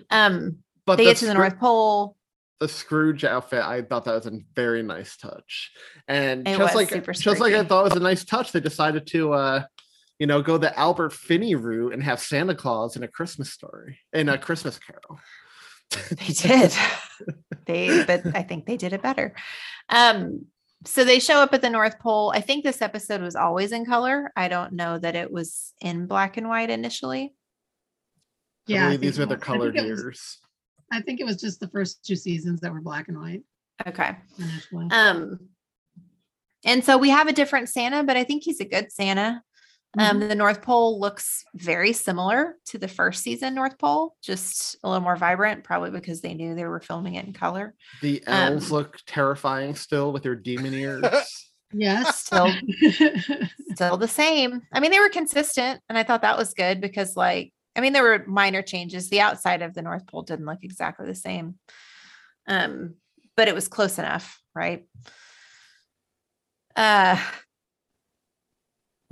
um But they the get to the north pole the Scrooge outfit, I thought that was a very nice touch. And It just like super just like I thought it was a nice touch, they decided to uh you know go the Albert Finney route and have Santa Claus in a Christmas story in a Christmas carol. they did they but i think they did it better um so they show up at the north pole i think this episode was always in color i don't know that it was in black and white initially Yeah. I believe these were the was- I colored was- years. I think it was just the first two seasons that were black and white. okay initially. Um, and so we have a different Santa, but I think he's a good Santa. Um, Mm-hmm. the North Pole looks very similar to the first season North Pole, just a little more vibrant, probably because they knew they were filming it in color. The elves um, look terrifying still with their demon ears. yes. Still, still the same. I mean, they were consistent, and I thought that was good because, like, I mean, there were minor changes. The outside of the North Pole didn't look exactly the same, um, but it was close enough, right? Uh,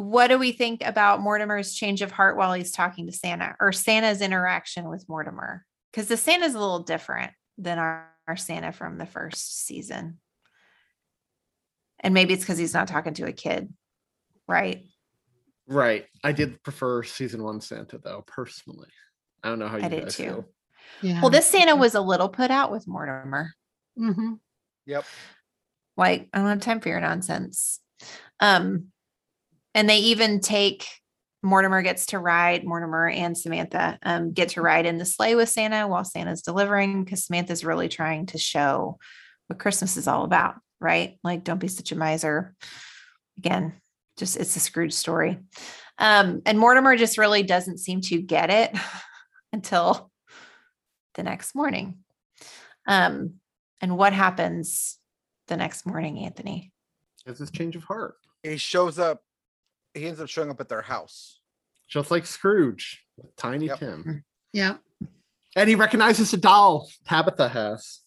what do we think about Mortimer's change of heart while he's talking to Santa, or Santa's interaction with Mortimer? Because the Santa's a little different than our, our Santa from the first season. And maybe it's because he's not talking to a kid, right? right. I did prefer season one Santa though, personally. I don't know how you I did guys too. feel. Yeah. Well, this Santa was a little put out with Mortimer. hmm Yep. Like, I don't have time for your nonsense. Um, and they even take Mortimer gets to ride, Mortimer and Samantha um, get to ride in the sleigh with Santa while Santa's delivering because Samantha's really trying to show what Christmas is all about, right? Like, don't be such a miser. Again, just it's a Scrooge story. Um, and Mortimer just really doesn't seem to get it until the next morning. Um, and what happens the next morning, Anthony? It's this change of heart. He shows up. He ends up showing up at their house. Just like Scrooge with Tiny Yep. Tim. Yeah. And he recognizes the doll Tabitha has.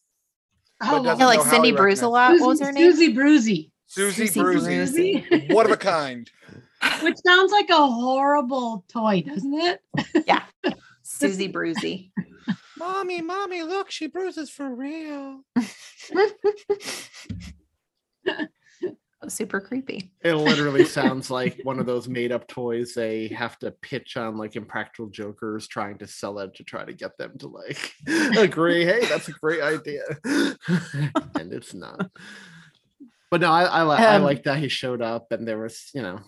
Oh, doesn't Yeah, like know how Cindy he Bruce a recognizes- lot. What was her name? Susie Bruzy, Susie Susie Bruzy. Bruzy. One of a kind. which sounds like a horrible toy, doesn't it? Yeah. Susie Bruzy. Mommy, mommy, look, she bruises for real. Super creepy. It literally sounds like one of those made up toys they have to pitch on like impractical jokers trying to sell it to try to get them to like agree. Hey, that's a great idea. and it's not. But no, I I, li- I Um, like that he showed up and there was, you know,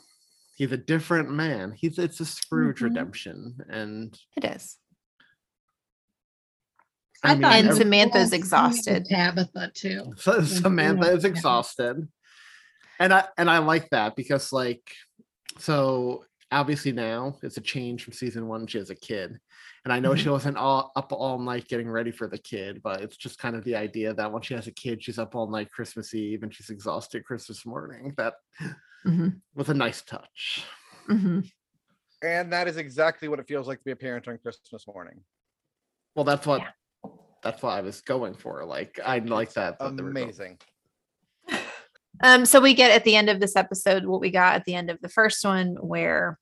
he's a different man. He's it's a Scrooge Mhm. redemption. And It is. I, I mean, thought And it was every- Samantha's exhausted. Tabitha too. So Samantha is Yeah. exhausted. And I and I like that because like so obviously now it's a change from season one. She has a kid. And I know she wasn't all up all night getting ready for the kid, but it's just kind of the idea that when she has a kid, she's up all night Christmas Eve and she's exhausted Christmas morning. That Mhm. was a nice touch. Mhm. And that is exactly what it feels like to be a parent on Christmas morning. Well, that's what that's what I was going for. Like I like that. that they were Amazing. Um, so we get at the end of this episode what we got at the end of the first one, where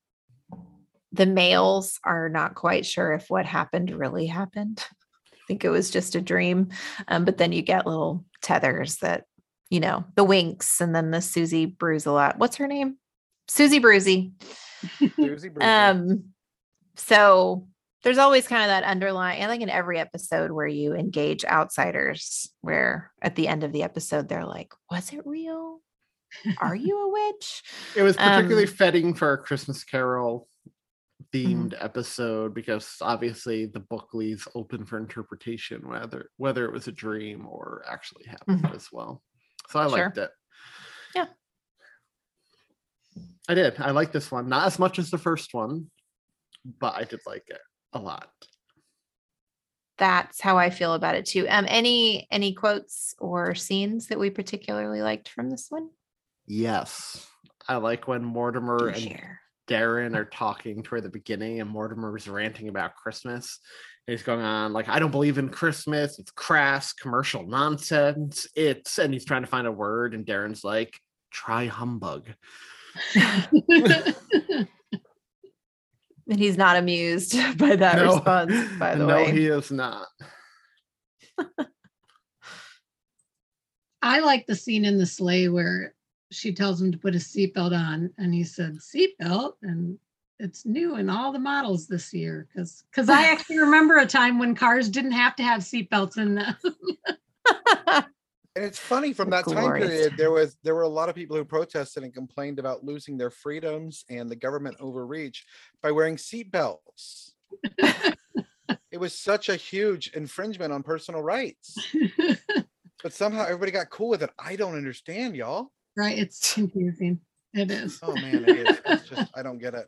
the males are not quite sure if what happened really happened. I think it was just a dream. Um, but then you get little tethers that, you know, the winks and then the Susie Bruise a lot. What's her name? Susie Bruzy. Susie Bruzy. Um, so there's always kind of that underlying, I think in every episode where you engage outsiders, where at the end of the episode, they're like, was it real? Are you a witch? It was particularly Um, fitting for a Christmas Carol themed Mm-hmm. episode because obviously the book leaves open for interpretation whether whether it was a dream or actually happened as well. So I Mm-hmm. Sure. liked it. Yeah. I did. I like this one. Not as much as the first one, but I did like it a lot. That's how I feel about it too. Um, any any quotes or scenes that we particularly liked from this one? Yes. I like when Mortimer Do and share. Darren are talking toward the beginning and Mortimer's ranting about Christmas. He's going on like, I don't believe in Christmas. It's crass commercial nonsense. It's and he's trying to find a word, and Darren's like, try humbug. And he's not amused by that No. response, by the no, way. No, he is not. I like the scene in the sleigh where she tells him to put a seatbelt on, and he said seatbelt, and it's new in all the models this year. Because because I actually remember a time when cars didn't have to have seatbelts in them. And it's funny from that time period, time. there was there were a lot of people who protested and complained about losing their freedoms and the government overreach by wearing seatbelts. it was such a huge infringement on personal rights. But somehow everybody got cool with it. I don't understand, y'all. right? It's confusing. It is. Oh man, it is. It's just I don't get it.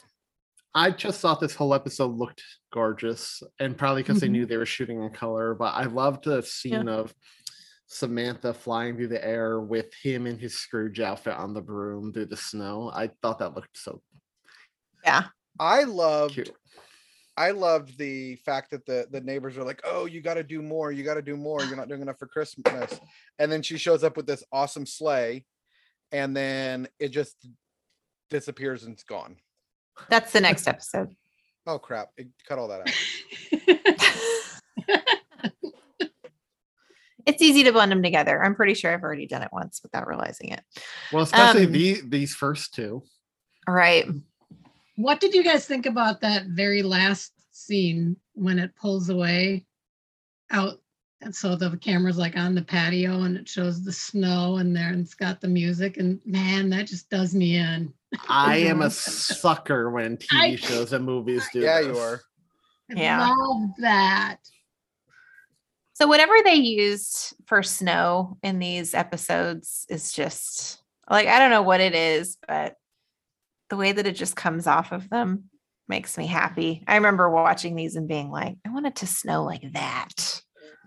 I just thought this whole episode looked gorgeous, and probably because they Mhm. knew they were shooting in color. But I loved the scene of Samantha flying through the air with him in his Scrooge outfit on the broom through the snow. I thought that looked so yeah. I loved cute. I loved the fact that the the neighbors were like, "Oh, you got to do more. You got to do more. You're not doing enough for Christmas." And then she shows up with this awesome sleigh, and then it just disappears and it's gone. That's the next episode. Oh crap! It, cut all that out. It's easy to blend them together. I'm pretty sure I've already done it once without realizing it. Well, especially Um, the, these first two. All right. What did you guys think about that very last scene when it pulls away out? And so the camera's like on the patio and it shows the snow and there and it's got the music. And man, that just does me in. I am a sucker when TV I- shows and movies do. Yeah, this. you are. I Yeah. love that. So whatever they used for snow in these episodes is just like I don't know what it is, but the way that it just comes off of them makes me happy. I remember watching these and being like, I want it to snow like that.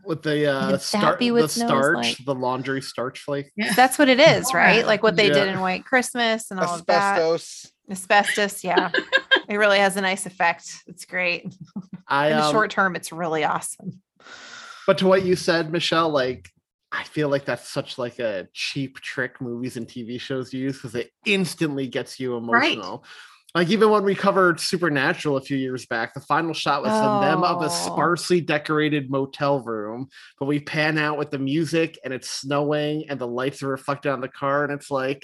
With the uh, Could that the what snow is starch, like? the laundry starch flake. Yeah. That's what it is, right? Like what they did in White Christmas and all of that. Asbestos. Asbestos, yeah. it really has a nice effect. It's great. I In the um, short term, it's really awesome. But to what you said, Michele, like I feel like that's such like a cheap trick movies and TV shows use because it instantly gets you emotional. Right. Like even when we covered Supernatural a few years back, the final shot was the them of Oh. a sparsely decorated motel room, but we pan out with the music and it's snowing and the lights are reflected on the car, and it's like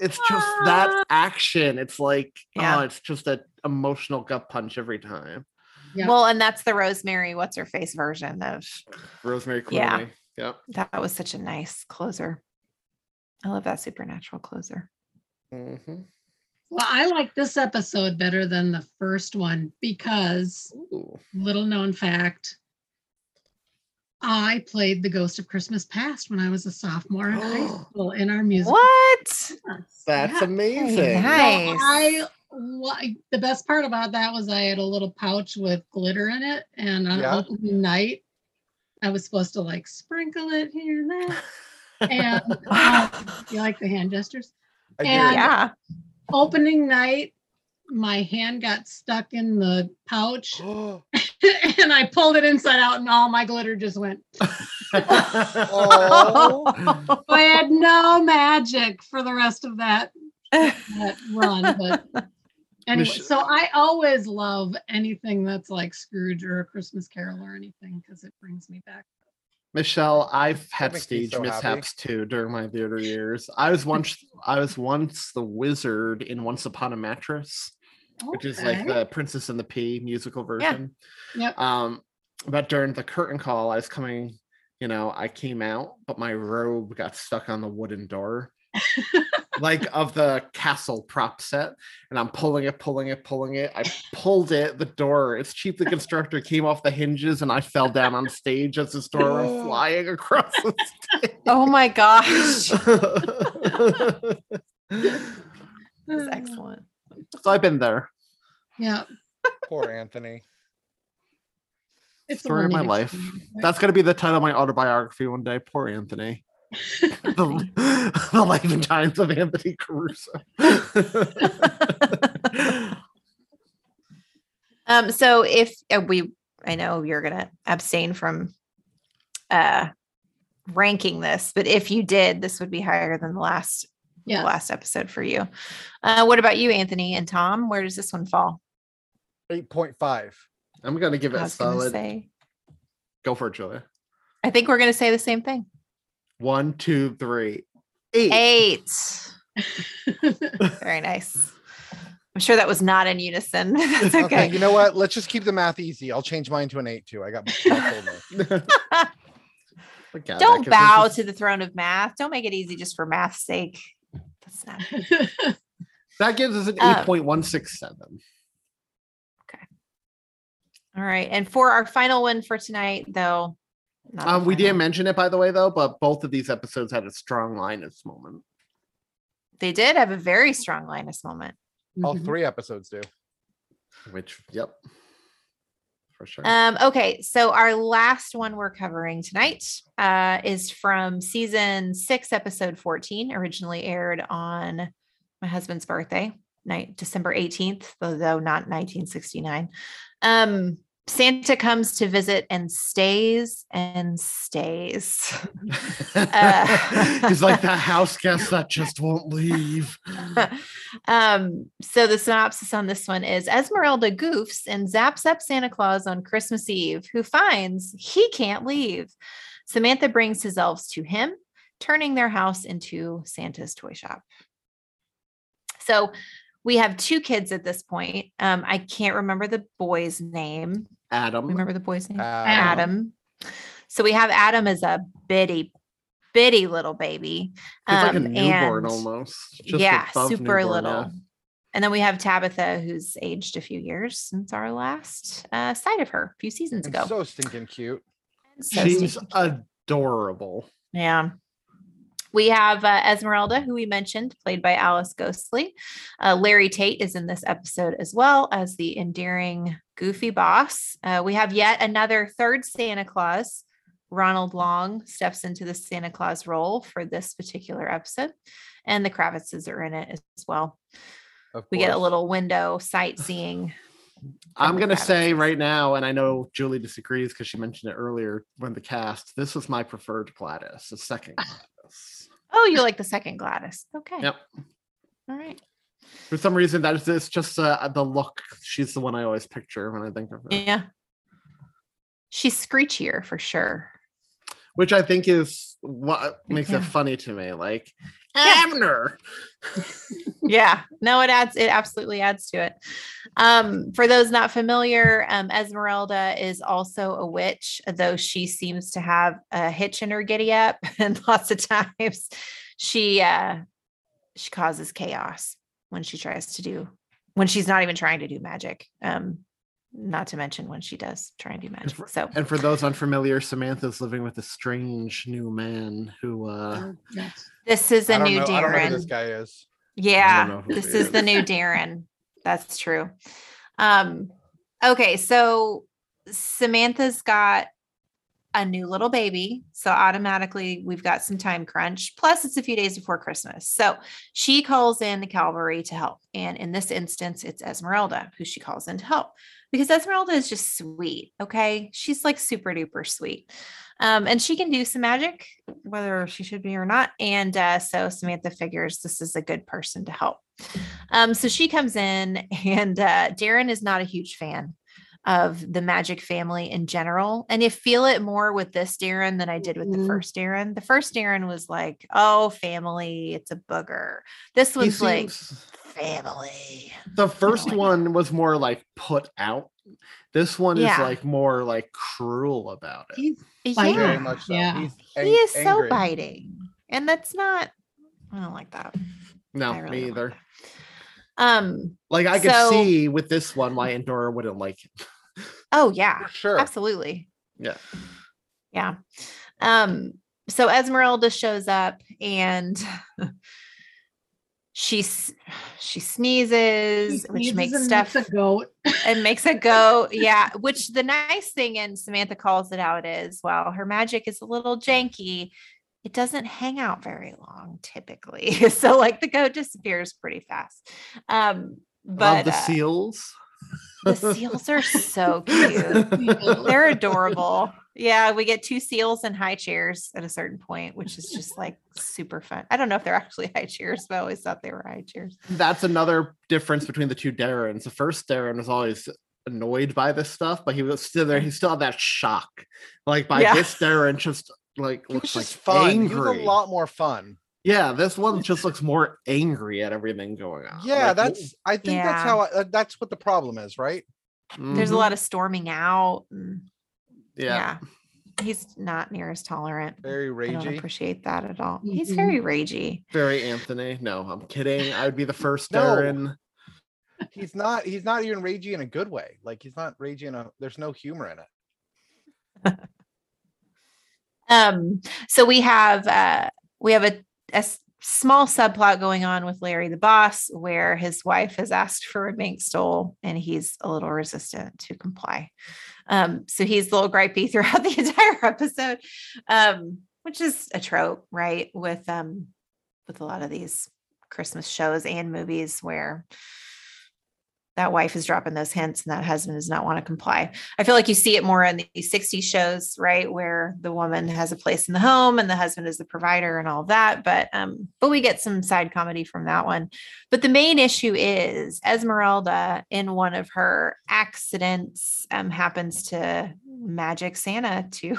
it's just that ah. action. It's like Yeah. oh, it's just an emotional gut punch every time. Yeah. Well, and that's the Rosemary, what's her face version of Rosemary Clooney. Yeah. Yep. that was such a nice closer. I love that supernatural closer. hmm Well, I like this episode better than the first one because Ooh. little known fact. I played the Ghost of Christmas Past when I was a sophomore in high school in our music. What? That's Yeah. amazing. Nice. I li- the best part about that was I had a little pouch with glitter in it, and on Yeah. opening night, I was supposed to like sprinkle it here and there. And um, you like the hand gestures? I do. Yeah. Opening night, my hand got stuck in the pouch, and I pulled it inside out, and all my glitter just went. Oh. I had no magic for the rest of that that run. But anyway, Mich- so I always love anything that's like Scrooge or a Christmas Carol or anything because it brings me back. Michele, I've had stage so happy. mishaps too during my theater years. I was once I was once the wizard in Once Upon a Mattress, which is like the Princess and the Pea musical version. Yeah. version. Yep. Um, but during the curtain call, I was coming, you know, I came out, but my robe got stuck on the wooden door. like of the castle prop set, and I'm pulling it, pulling it, pulling it. I pulled it, the door, it's cheap the constructor came off the hinges, and I fell down on stage as the door was flying across the stage. Oh my gosh. That's excellent. So I've been there. Yeah. Poor Anthony. It's a Story of my life. That's gonna be the title of my autobiography one day. Poor Anthony. The, the life and times of Anthony Caruso. Um, so if uh, we, I know you're gonna abstain from uh ranking this, but if you did, this would be higher than the last Yes. the last episode for you. Uh, what about you, Anthony and Tom? Where does this one fall? 8.5. I'm gonna give it I a solid. say. Go for it, Julia. I think we're gonna say the same thing. One, two, three, eight. Eight. Very nice. I'm sure that was not in unison. That's Okay. okay. you know what? Let's just keep the math easy. I'll change mine to an 8 too. I got my Look at Don't bow this is- to the throne of math. Don't make it easy just for math's sake. That's not That gives us an Um, eight point one six seven. all right. And for our final one for tonight, though, not the Um, we didn't mention it by the way, though, but both of these episodes had a strong Linus moment. They did have a very strong Linus moment. All Mhm. three episodes do. Which, yep, for sure. Um, okay, so our last one we're covering tonight uh, is from season six, episode 14, originally aired on my husband's birthday, night December 18th, though not 1969. Um, Santa comes to visit and stays and stays. uh, He's like that house guest that just won't leave. um, so the synopsis on this one is Esmeralda goofs and zaps up Santa Claus on Christmas Eve, who finds he can't leave. Samantha brings his elves to him, turning their house into Santa's toy shop. So we have two kids at this point. Um, I can't remember the boy's name. Adam. Remember the boy's name? Uh, Adam. So we have Adam as a bitty, bitty little baby. He's like a Um, newborn and- almost. just yeah, super newborn, little. yeah. And then we have Tabitha, who's aged a few years since our last uh, sight of her a few seasons and ago. so stinking cute. So She's stinky. adorable. Yeah. We have uh, Esmeralda, who we mentioned, played by Alice Ghostley. Uh, Larry Tate is in this episode as well as the endearing, goofy boss. Uh, we have yet another third Santa Claus. Ronald Long steps into the Santa Claus role for this particular episode, and the Kravitzes are in it as well. We get a little window sightseeing I'm gonna say right now, and I know Julie disagrees because she mentioned it earlier when the cast. This was my preferred Gladys, the second Gladys. Oh, you like the second Gladys. Okay. Yep. All right. For some reason, that is it's just uh, the look. She's the one I always picture when I think of her, Yeah. She's screechier for sure. Which I think is what makes Yeah. it funny to me. Like Yeah. Abner. yeah no it adds it absolutely adds to it um for those not familiar um esmeralda is also a witch though she seems to have a hitch in her giddy up and lots of times she uh she causes chaos when she tries to do when she's not even trying to do magic um not to mention when she does try and do magic so And for those unfamiliar, Samantha's living with a strange new man who uh Yes. this is a new know, I don't know who darrin this guy is. Yeah, this he is the new Darrin. That's true. Um, okay, so Samantha's got a new little baby. So automatically we've got some time crunch. Plus, it's a few days before Christmas. So she calls in the cavalry to help. And in this instance, it's Esmeralda who she calls in to help because Esmeralda is just sweet. Okay. She's like super duper sweet. Um, and she can do some magic, whether she should be or not. And uh, so Samantha figures this is a good person to help. Um, so she comes in, and uh, Darrin is not a huge fan of the magic family in general. And you feel it more with this Darrin than I did with the Mhm. first Darrin. The first Darrin was like, oh, family, it's a booger. This was one's like, family. the first like one was more like put out. This one Yeah. is like more like cruel about it. He's Yeah. Very much so. Yeah. He's he ang- is so angry. biting. And that's not, I don't like that. No, really me either. like. Um, Like I could So- see with this one why Endora wouldn't like it. Oh yeah, For sure. absolutely. Yeah. Yeah. Um, so Esmeralda shows up and she she sneezes, He which sneezes makes and stuff makes a goat. and makes it go. Yeah. Which the nice thing, and Samantha calls it out, is well, her magic is a little janky, it doesn't hang out very long typically. so like the goat disappears pretty fast. Um, Love but the uh, seals. The seals are so cute. They're adorable. Yeah, we get two seals and high chairs at a certain point, which is just like super fun. I don't know if they're actually high chairs, but I always thought they were high chairs. That's another difference between the two Darrins. The first Darrin was always annoyed by this stuff, but he was still there. He still had that shock. Like by Yeah. this Darrin, just like He was looks like just fun. He was a lot more fun. Yeah, this one just looks more angry at everything going on. Yeah, Like, that's. I think that's how. I, uh, that's what the problem is, right? There's a lot of storming out. and- Yeah. He's not near as tolerant. Very ragey. I don't appreciate that at all. He's Mhm. very ragey. Very Anthony. No, I'm kidding. I would be the first No. Darrin. He's not. He's not even ragey in a good way. Like he's not ragey in a. There's no humor in it. Um, so we have uh we have a, a small subplot going on with Larry the boss, where his wife has asked for a mink stole and he's a little resistant to comply. Um, so he's a little gripey throughout the entire episode, um, which is a trope, right? With um with a lot of these Christmas shows and movies where that wife is dropping those hints and that husband does not want to comply. I feel like you see it more in these 60s shows, right? Where the woman has a place in the home and the husband is the provider and all that. But um, but we get some side comedy from that one. But the main issue is Esmeralda in one of her accidents um, happens to magic Santa to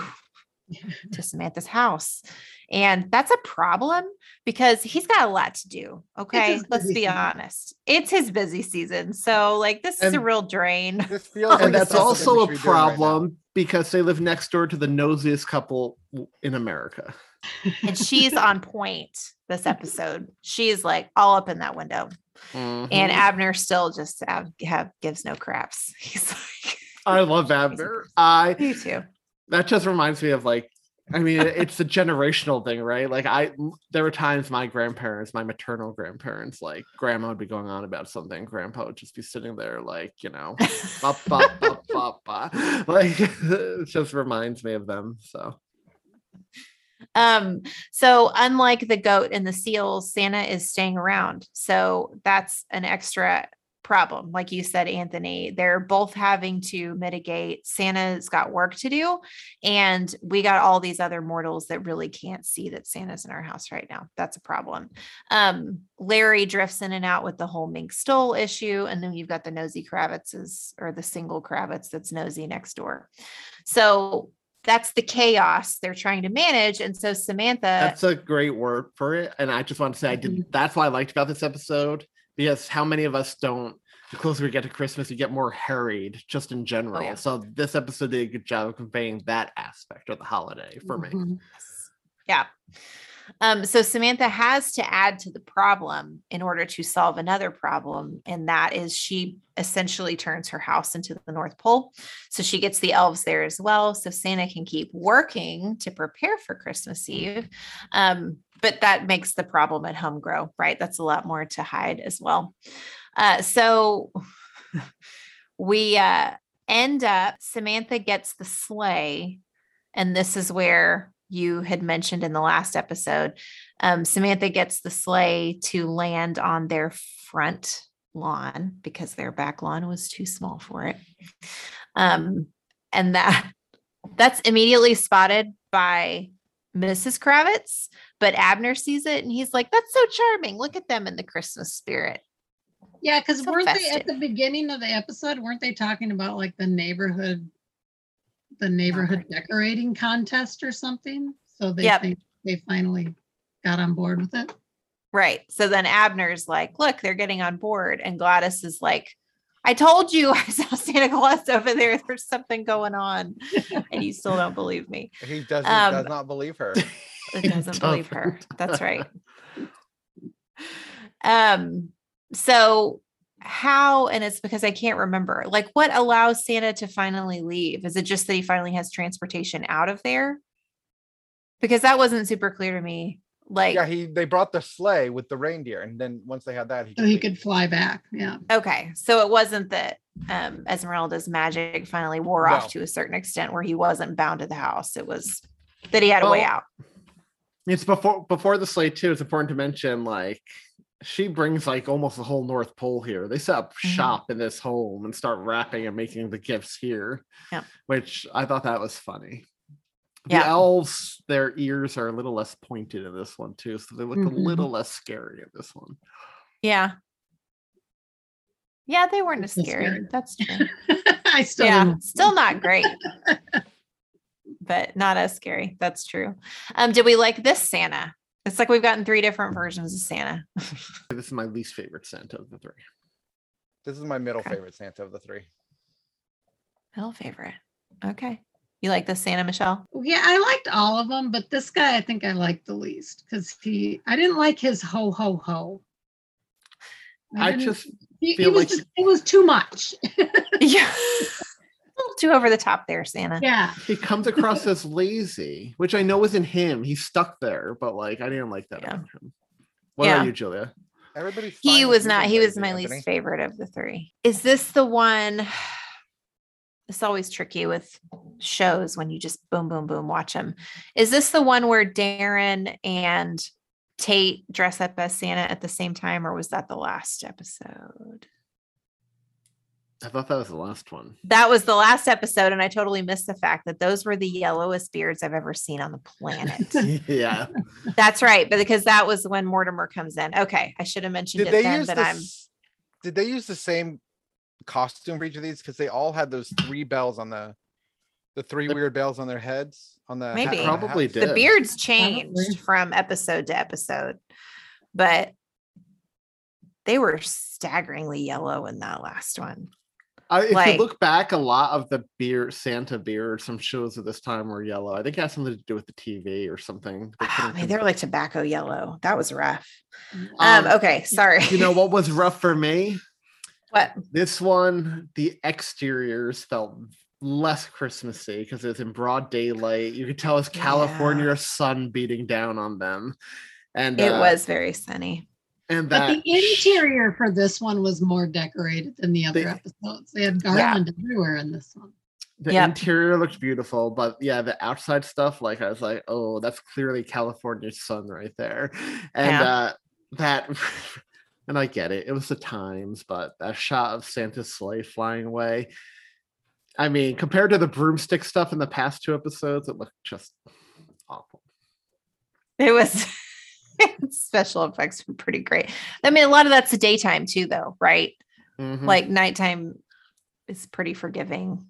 to Samantha's house. And that's a problem because he's got a lot to do. Okay. Let's be season. honest. It's his busy season. So, like, this is a real drain. This feels like and it's that's also a should be doing right problem because they live next door to the nosiest couple in America. and she's on point this episode. She's like all up in that window. And Mhm. Abner still just have, have gives no craps. He's like, I love Abner. I you too. that just reminds me of like I mean it's a generational thing, right? Like I there were times my grandparents, my maternal grandparents, like grandma would be going on about something, grandpa would just be sitting there like, you know, bop, bop, bop, bop, bop. like it just reminds me of them. So Um, so unlike the goat and the seals, Santa is staying around. So that's an extra problem. Like you said, Anthony, they're both having to mitigate. Santa's got work to do. And we got all these other mortals that really can't see that Santa's in our house right now. That's a problem. Um, Larry drifts in and out with the whole mink stole issue. And then you've got the nosy Kravitzes or the single Kravitz that's nosy next door. So that's the chaos they're trying to manage. And so Samantha That's a great word for it. And I just want to say I did that's what I liked about this episode because how many of us don't the closer we get to Christmas, you get more harried just in general. yeah. So this episode did a good job of conveying that aspect of the holiday for me. Mhm. Yeah. Um, so Samantha has to add to the problem in order to solve another problem, and that is she essentially turns her house into the North Pole. So she gets the elves there as well, so Santa can keep working to prepare for Christmas Eve. Um, but that makes the problem at home grow, right? That's a lot more to hide as well. Uh, so we uh, end up, Samantha gets the sleigh, and this is where you had mentioned in the last episode. Um, Samantha gets the sleigh to land on their front lawn because their back lawn was too small for it. Um, and that that's immediately spotted by Mrs. Kravitz, but Abner sees it and he's like, "That's so charming! Look at them in the Christmas spirit." Yeah, because So weren't they at the beginning of the episode? Weren't they talking about like the neighborhood, the oh neighborhood decorating contest or something? So they Yep. think they finally got on board with it. Right. So then Abner's like, "Look, they're getting on board," and Gladys is like. I told you I saw Santa Claus over there. There's something going on. And you still don't believe me. He doesn't Um, does not believe her. It doesn't believe her. That's right. Um, so how, and it's because I can't remember, like what allows Santa to finally leave? Is it just that he finally has transportation out of there? Because that wasn't super clear to me. Like, yeah, he they brought the sleigh with the reindeer, and then once they had that, he So he could fly back. Yeah. okay, so it wasn't that um Esmeralda's magic finally wore off to a certain extent where he wasn't bound to the house. It was that he had a way out. It's before before the sleigh too. It's important to mention like she brings like almost the whole North Pole here. They set up Mhm. shop in this home and start wrapping and making the gifts here. Yeah. Which I thought that was funny. The Yeah. elves, their ears are a little less pointed in this one too, so they look Mhm. a little less scary in this one. Yeah. Yeah, they weren't as scary. scary. That's true. I still yeah, don't- still not great, but not as scary. That's true. Um, did we like this Santa? It's like we've gotten three different versions of Santa. This is my least favorite Santa of the three. This is my middle Okay. favorite Santa of the three. Middle favorite. Okay. You like the Santa, Michele? Yeah, I liked all of them, but this guy I think I liked the least because he I didn't like his ho ho ho. I didn't- just he, he feel was like- just, it was too much. yeah. A little too over the top there, Santa. yeah. he comes across as lazy, which I know isn't him. He's stuck there, but like I didn't like that Yeah. about him. What Yeah. about you, Julia? Everybody's He was not, he was lazy, my Anthony. least favorite of the three. Is this the one? It's always tricky with shows when you just boom, boom, boom, watch them. Is this the one where Darrin and Tate dress up as Santa at the same time, or was that the last episode? I thought that was the last one. That was the last episode, and I totally missed the fact that those were the yellowest beards I've ever seen on the planet. yeah. That's right, but because that was when Mortimer comes in. Okay, I should have mentioned Did it they then, use but the I'm Did they use the same costume for each of these? Because they all had those three bells on the the three weird bells on their heads on the Maybe. on the Probably hats? did. the beards Probably. changed from episode to episode, but they were staggeringly yellow in that last one. I, if Like- you look back, a lot of the beard, Santa beard, some shows at this time were yellow. I think it has something to do with the TV or something. They Oh, man, they were like tobacco yellow. That was rough. Um, Um, okay, sorry. You know what was rough for me? what? This one, the exteriors felt less Christmassy because it was in broad daylight. You could tell it's California sun beating down on them, and It uh, was very sunny. and But the interior for this one was more decorated than the other They- episodes. They had garland everywhere in this one. the Yep. interior looked beautiful, but yeah, the outside stuff, like I was like, oh, that's clearly California sun right there, and Yeah. uh, that And I get it. It was the times, but that shot of Santa's sleigh flying away. I mean, compared to the broomstick stuff in the past two episodes, it looked just awful. It was special effects were pretty great. I mean, a lot of that's the daytime too, though, right? Mhm. Like nighttime is pretty forgiving.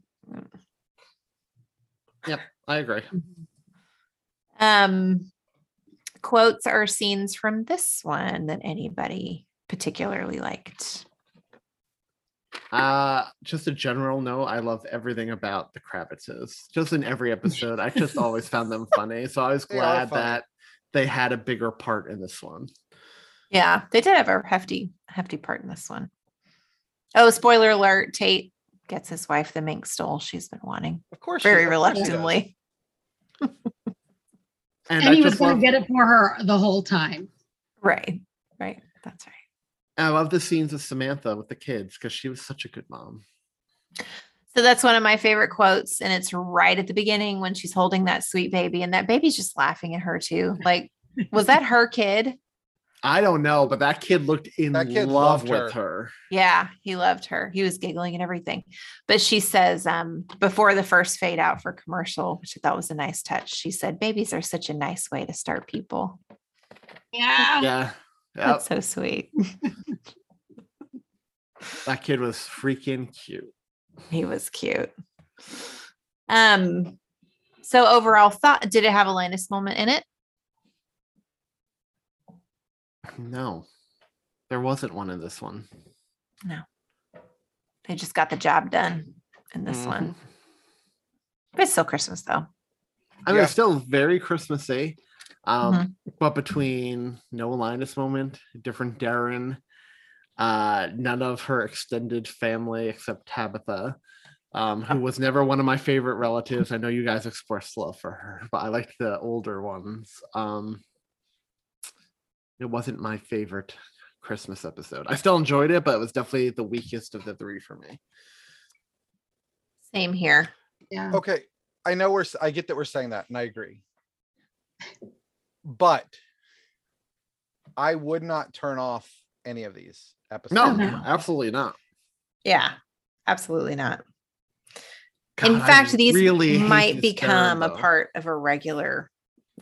yep, I agree. Um, quotes or scenes from this one that anybody particularly liked. Uh just a general note, I love everything about the Kravitzes. Just in every episode, I just always found them funny. So I was glad funny. that they had a bigger part in this one. Yeah, they did have a hefty, hefty part in this one. Oh, spoiler alert! Tate gets his wife the mink stole she's been wanting Of course, very of course he does. reluctantly. And, And I he was just going love, to get it for her the whole time. Right, right. That's right. I love the scenes of Samantha with the kids because she was such a good mom. So that's one of my favorite quotes. And it's right at the beginning when she's holding that sweet baby, and that baby's just laughing at her too. Like, was that her kid? I don't know, but that kid looked in That kid love loved with her. Yeah, he loved her. He was giggling and everything. But she says, um, before the first fade out for commercial, which I thought was a nice touch, she said, Babies are such a nice way to start people. Yeah. Yeah. Yep. That's so sweet. That kid was freaking cute. He was cute. Um, so overall thought, did it have a Linus moment in it? No, there wasn't one in this one. No. They just got the job done in this Mhm. one. But it's still Christmas though. I mean, Yeah. it's still very Christmassy. Um, Mm-hmm. but between no Linus moment, different Darrin, uh, none of her extended family except Tabitha, um, who was never one of my favorite relatives. I know you guys expressed love for her, but I liked the older ones. Um, it wasn't my favorite Christmas episode. I still enjoyed it, but it was definitely the weakest of the three for me. Same here. Yeah. Okay, I know we're. I get that we're saying that, and I agree. But I would not turn off any of these episodes. No, no. absolutely not. Yeah, absolutely not. God, in I fact, these really might become Darrin, a part of a regular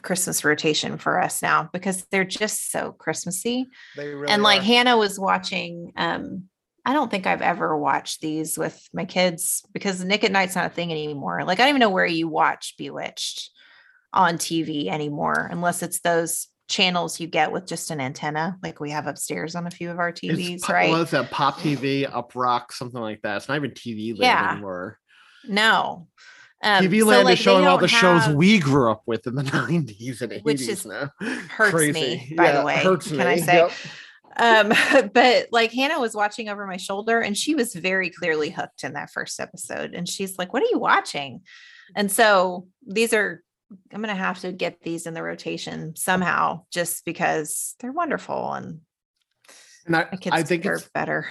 Christmas rotation for us now because they're just so Christmassy. They really and like are. Hannah was watching, um, I don't think I've ever watched these with my kids because Nick at Nite's not a thing anymore. Like I don't even know where you watch Bewitched on TV anymore, unless it's those channels you get with just an antenna, like we have upstairs on a few of our TVs, It's, right? What is that? Pop TV, Up Rock, something like that. It's not even TV land Yeah. anymore. No. Um, TV so, Land like, is showing all the shows we grew up with in the 90s and 80s Which is- now. hurts me, by the way, Hurts can I say? Yep. um but like hannah was watching over my shoulder and she was very clearly hooked in that first episode and she's like what are you watching and so these are i'm gonna have to get these in the rotation somehow just because they're wonderful and And I, I think it's, better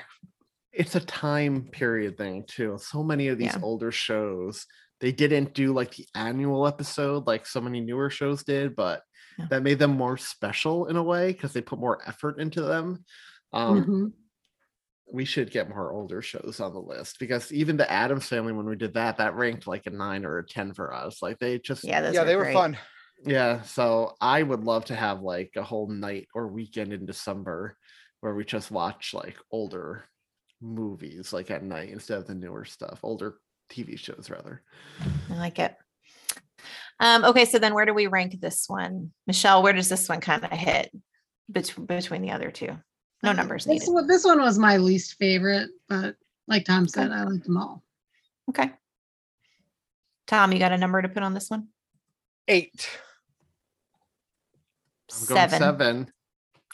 it's a time period thing too. So many of these Yeah. older shows, they didn't do like the annual episode like so many newer shows did, but Yeah. that made them more special in a way because they put more effort into them. Um, Mhm. We should get more older shows on the list because even the Addams family, when we did that, that ranked like a nine or a 10 for us. Like they just, yeah yeah, are they were great. fun. yeah. So I would love to have like a whole night or weekend in December where we just watch like older movies like at night instead of the newer stuff, older TV shows rather. i like it um okay so then where do we rank this one michele where does this one kind of hit bet- between the other two no numbers This needed one, this one was my least favorite, but like Tom said, I liked them all. okay tom you got a number to put on this one Eight. I'm going seven.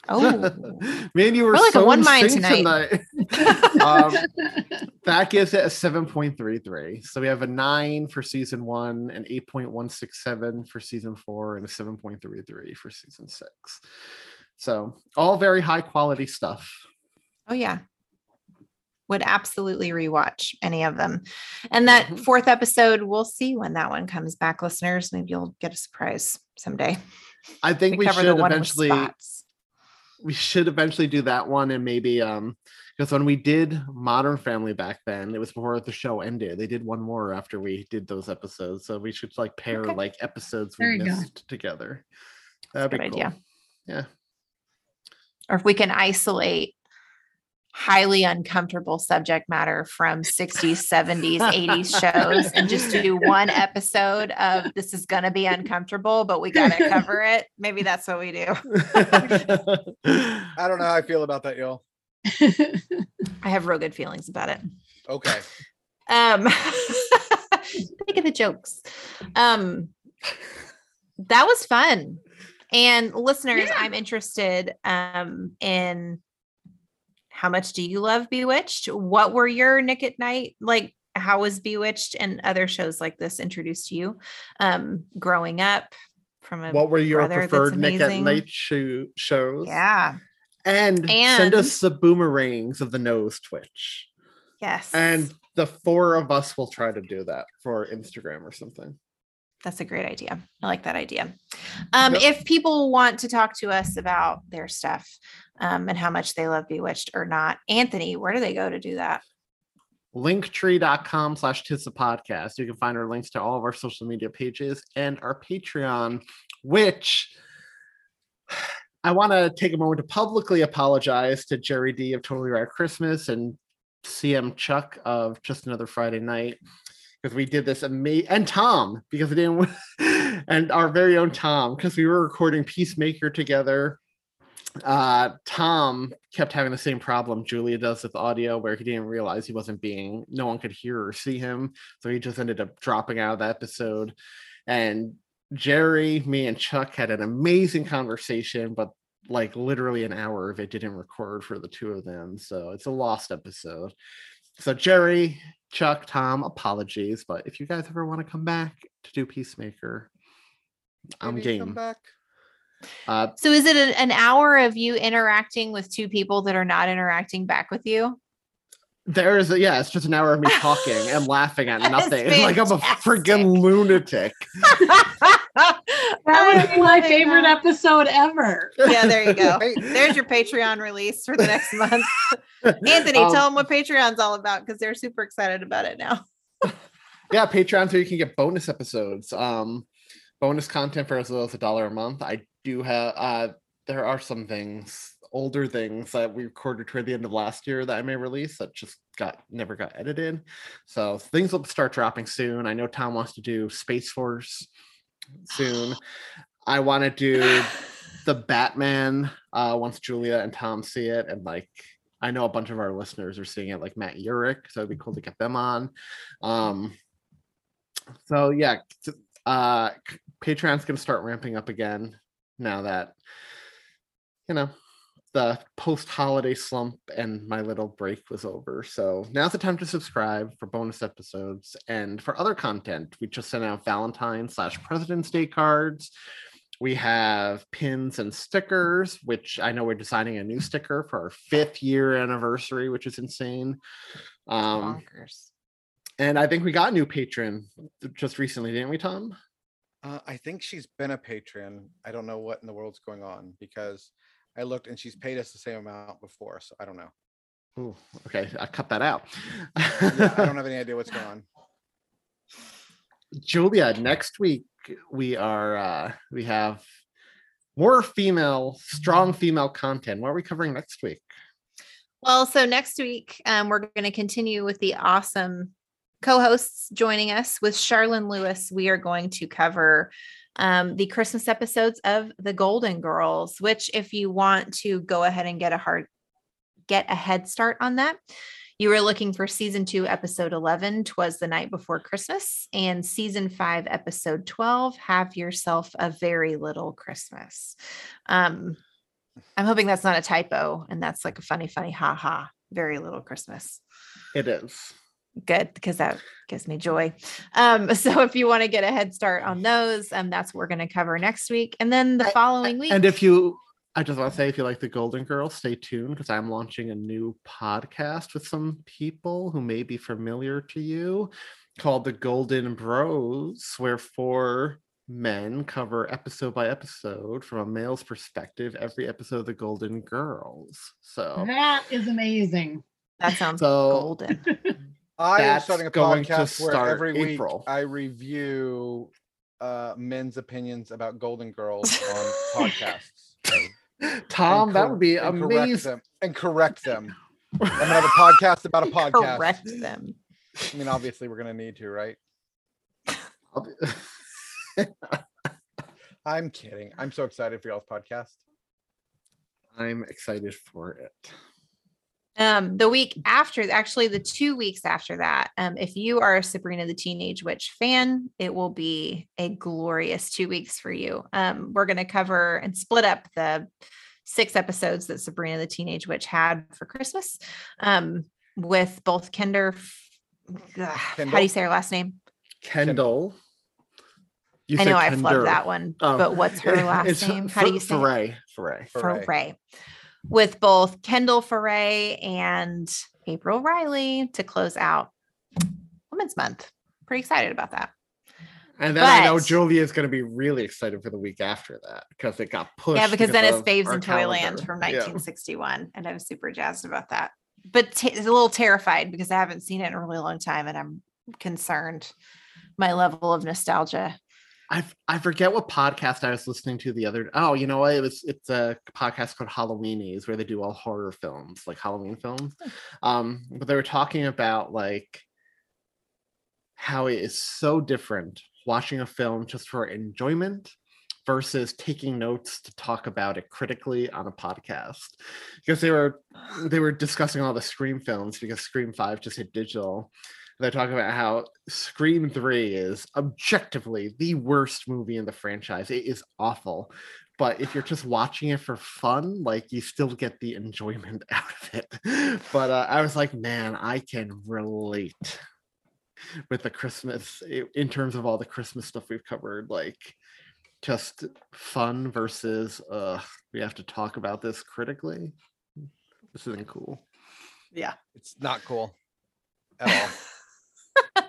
Oh, Man, you were We're like a one in mind sync tonight. um, that gives it a 7.33. So we have a 9 for season 1, an 8.167 for season 4, and a 7.33 for season 6. So all very high quality stuff. oh yeah. Would absolutely rewatch any of them. And that Mhm. fourth episode, we'll see when that one comes back, listeners. Maybe you'll get a surprise someday. I think we, cover should eventually we should eventually do that one and maybe um because when we did Modern Family back then, it was before the show ended. They did one more after we did those episodes, so we should like pair Okay. like episodes There we you go. missed together. That'd Good be cool. idea. Yeah. Or if we can isolate highly uncomfortable subject matter from 60s, 70s, 80s shows and just do one episode of this is going to be uncomfortable, but we got to cover it. Maybe that's what we do. I don't know how I feel about that, y'all. I have real good feelings about it. Okay. Um, think of the jokes. Um, that was fun. And listeners, I'm interested um, in how much do you love Bewitched? What were your Nick at Nite like? How was Bewitched and other shows like this introduced to you um, growing up? From a what were your preferred Nick at? Night show, shows? Yeah. And, send us the boomerangs of the nose twitch. Yes. And the four of us will try to do that for Instagram or something. That's a great idea. I like that idea. Um, Yep. If people want to talk to us about their stuff um, and how much they love Bewitched or not, Anthony, where do they go to do that? linktree.com slash tis the podcast you can find our links to all of our social media pages and our patreon which i want to take a moment to publicly apologize to jerry d of totally right christmas and cm chuck of just another friday night because we did this amazing and tom because we didn't and our very own tom because we were recording peacemaker together. Uh tom kept having the same problem julia does with audio where he didn't realize he wasn't being no one could hear or see him. So he just ended up dropping out of the episode. And jerry me and chuck had an amazing conversation but like literally an hour of it didn't record for the two of them. So it's a lost episode. So jerry chuck tom apologies but if you guys ever want to come back to do peacemaker i'm Maybe come game back. uh So is it an, an hour of you interacting with two people that are not interacting back with you? There is a yeah, it's just an hour of me talking and laughing at nothing. It's like I'm a freaking lunatic. That would be my favorite episode ever. Yeah, there you go. There's your Patreon release for the next month. Anthony, Um, tell them what Patreon's all about because they're super excited about it now. yeah, Patreon, so you can get bonus episodes, um, bonus content for as little as a dollar a month. I do have uh there are some things, older things that we recorded toward the end of last year that I may release that just got never got edited. So things will start dropping soon. I know Tom wants to do Space Force soon. I want to do the Batman uh once Julia and Tom see it and like I know a bunch of our listeners are seeing it like Matt Urick, so it'd be cool to get them on. Um so yeah, uh Patreon's gonna start ramping up again now that you know the post-holiday slump and my little break was over. So now's the time to subscribe for bonus episodes and for other content. We just sent out Valentine slash President's Day cards. We have pins and stickers, which I know we're designing a new sticker for our fifth year anniversary, which is insane. Um, Bonkers. and I think we got a new patron just recently, didn't we, Tom? Uh, I think she's been a patron. I don't know what in the world's going on because I looked and she's paid us the same amount before. So I don't know. Ooh, okay, I cut that out. Yeah, I don't have any idea what's going on. Julia, next week we are uh we have more female, strong female content. What are we covering next week? Well, so next week, um, we're going to continue with the awesome co hosts joining us with Charlene Lewis. We are going to cover um, the Christmas episodes of The Golden Girls, which, if you want to go ahead and get a hard get a head start on that, you were looking for season two, episode 11, Twas the Night Before Christmas, and season five, episode 12, Have Yourself a Very Little Christmas. Um, I'm hoping that's not a typo and that's like a funny, funny, ha ha, very little Christmas. It is. Good, because that gives me joy. Um, so if you want to get a head start on those, um, that's what we're going to cover next week. And then the A- following week. And if you I just want to say if you like the Golden Girls, stay tuned because I'm launching a new podcast with some people who may be familiar to you called the Golden Bros, where four men cover episode by episode from a male's perspective every episode of The Golden Girls. So That is amazing. That sounds So- golden. I am starting a podcast where every week April. I review uh, men's opinions about Golden Girls on podcasts. Tom, and that would be and correct amazing. them and correct them. I'm gonna have a podcast about a podcast. Correct them. I mean, obviously, we're gonna need to, right? I'm kidding. I'm so excited for y'all's podcast. I'm excited for it. Um, the week after, actually, the two weeks after that, um, if you are a Sabrina the Teenage Witch fan, it will be a glorious two weeks for you. Um, we're going to cover and split up the six episodes that Sabrina the Teenage Witch had for Christmas um, with both Kinder. Ugh, how do you say her last name? Kendall. You I know I Kendall. flubbed that one, Oh. but what's her last name? How do you say it? Foray. Foray. Foray. With both Kendall Foray and April Riley to close out Women's Month. Pretty excited about that. And then I know But- Julia is going to be really excited for the week after that because it got pushed. yeah, because then it's Babes in Toyland from Yeah. 1961, and I'm super jazzed about that. But t- a little terrified because I haven't seen it in a really long time, and I'm concerned my level of nostalgia. I I forget what podcast I was listening to the other. Oh, you know what? It was it's a podcast called Halloweenies where they do all horror films, like Halloween films. Um, but they were talking about like how it is so different watching a film just for enjoyment versus taking notes to talk about it critically on a podcast because they were they were discussing all the scream films because scream 5 just hit digital they're talking about how Scream 3 is objectively the worst movie in the franchise. It is awful. But if you're just watching it for fun, like you still get the enjoyment out of it. But uh, I was like, man, I can relate with the Christmas in terms of all the Christmas stuff we've covered. Like, just fun versus uh, we have to talk about this critically. This isn't cool. Yeah. It's not cool at all.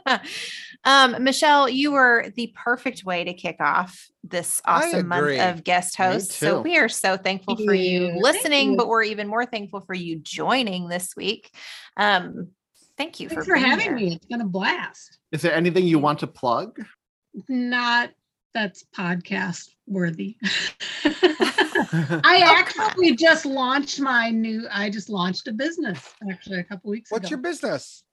um, Michele, you were the perfect way to kick off this awesome month of guest hosts. So we are so thankful for you you. Listening, you. but we're even more thankful for you joining this week. Um, thank you Thanks for, for having here. me. It's been a blast. Is there anything you want to plug? Not that's podcast worthy. I actually just launched my new, I just launched a business actually a couple weeks What's ago. What's your business?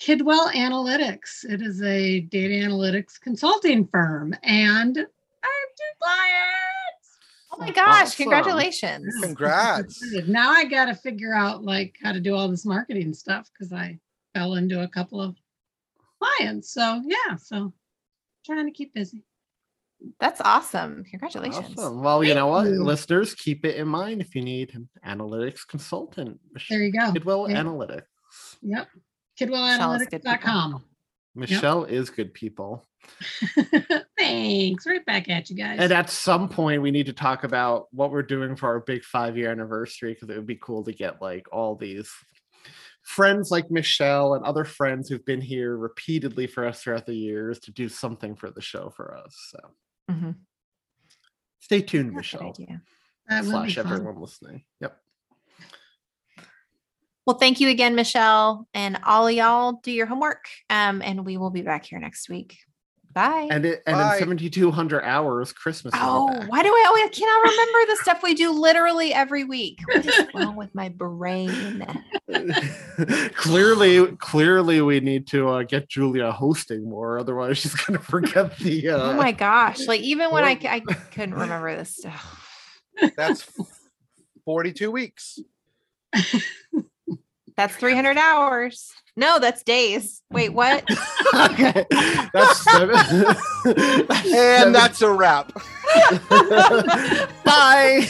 Kidwell Analytics. It is a data analytics consulting firm, and I have two clients. Oh my gosh, Awesome. congratulations. Congrats. Now I got to figure out like how to do all this marketing stuff because I fell into a couple of clients. So yeah, so trying to keep busy. That's awesome. Congratulations. Awesome. Well, you know what, you. listeners, keep it in mind if you need an analytics consultant. There you go. Kidwell Yeah. Analytics. Yep. Michele is good people. Kidwellanalytics.com. Michele is good people. Thanks. Right back at you guys. And at some point, we need to talk about what we're doing for our big five year anniversary because it would be cool to get like all these friends like Michele and other friends who've been here repeatedly for us throughout the years to do something for the show for us. So Mhm. stay tuned, That's Michele. idea. That will be Slash everyone listening. Yep. Well, thank you again, Michele. And all of y'all do your homework. Um, and we will be back here next week. Bye. And it, and Bye. in 7,200 hours, Christmas. oh, why do I always cannot remember the stuff we do literally every week? What is wrong with my brain? clearly, clearly, we need to uh, get Julia hosting more. Otherwise, she's gonna forget the. Uh, Oh my gosh. Like even when I I couldn't remember this stuff. That's 42 weeks. That's 300 hours. No, that's days. Wait, what? okay, that's seven. And seven- that's a wrap. bye.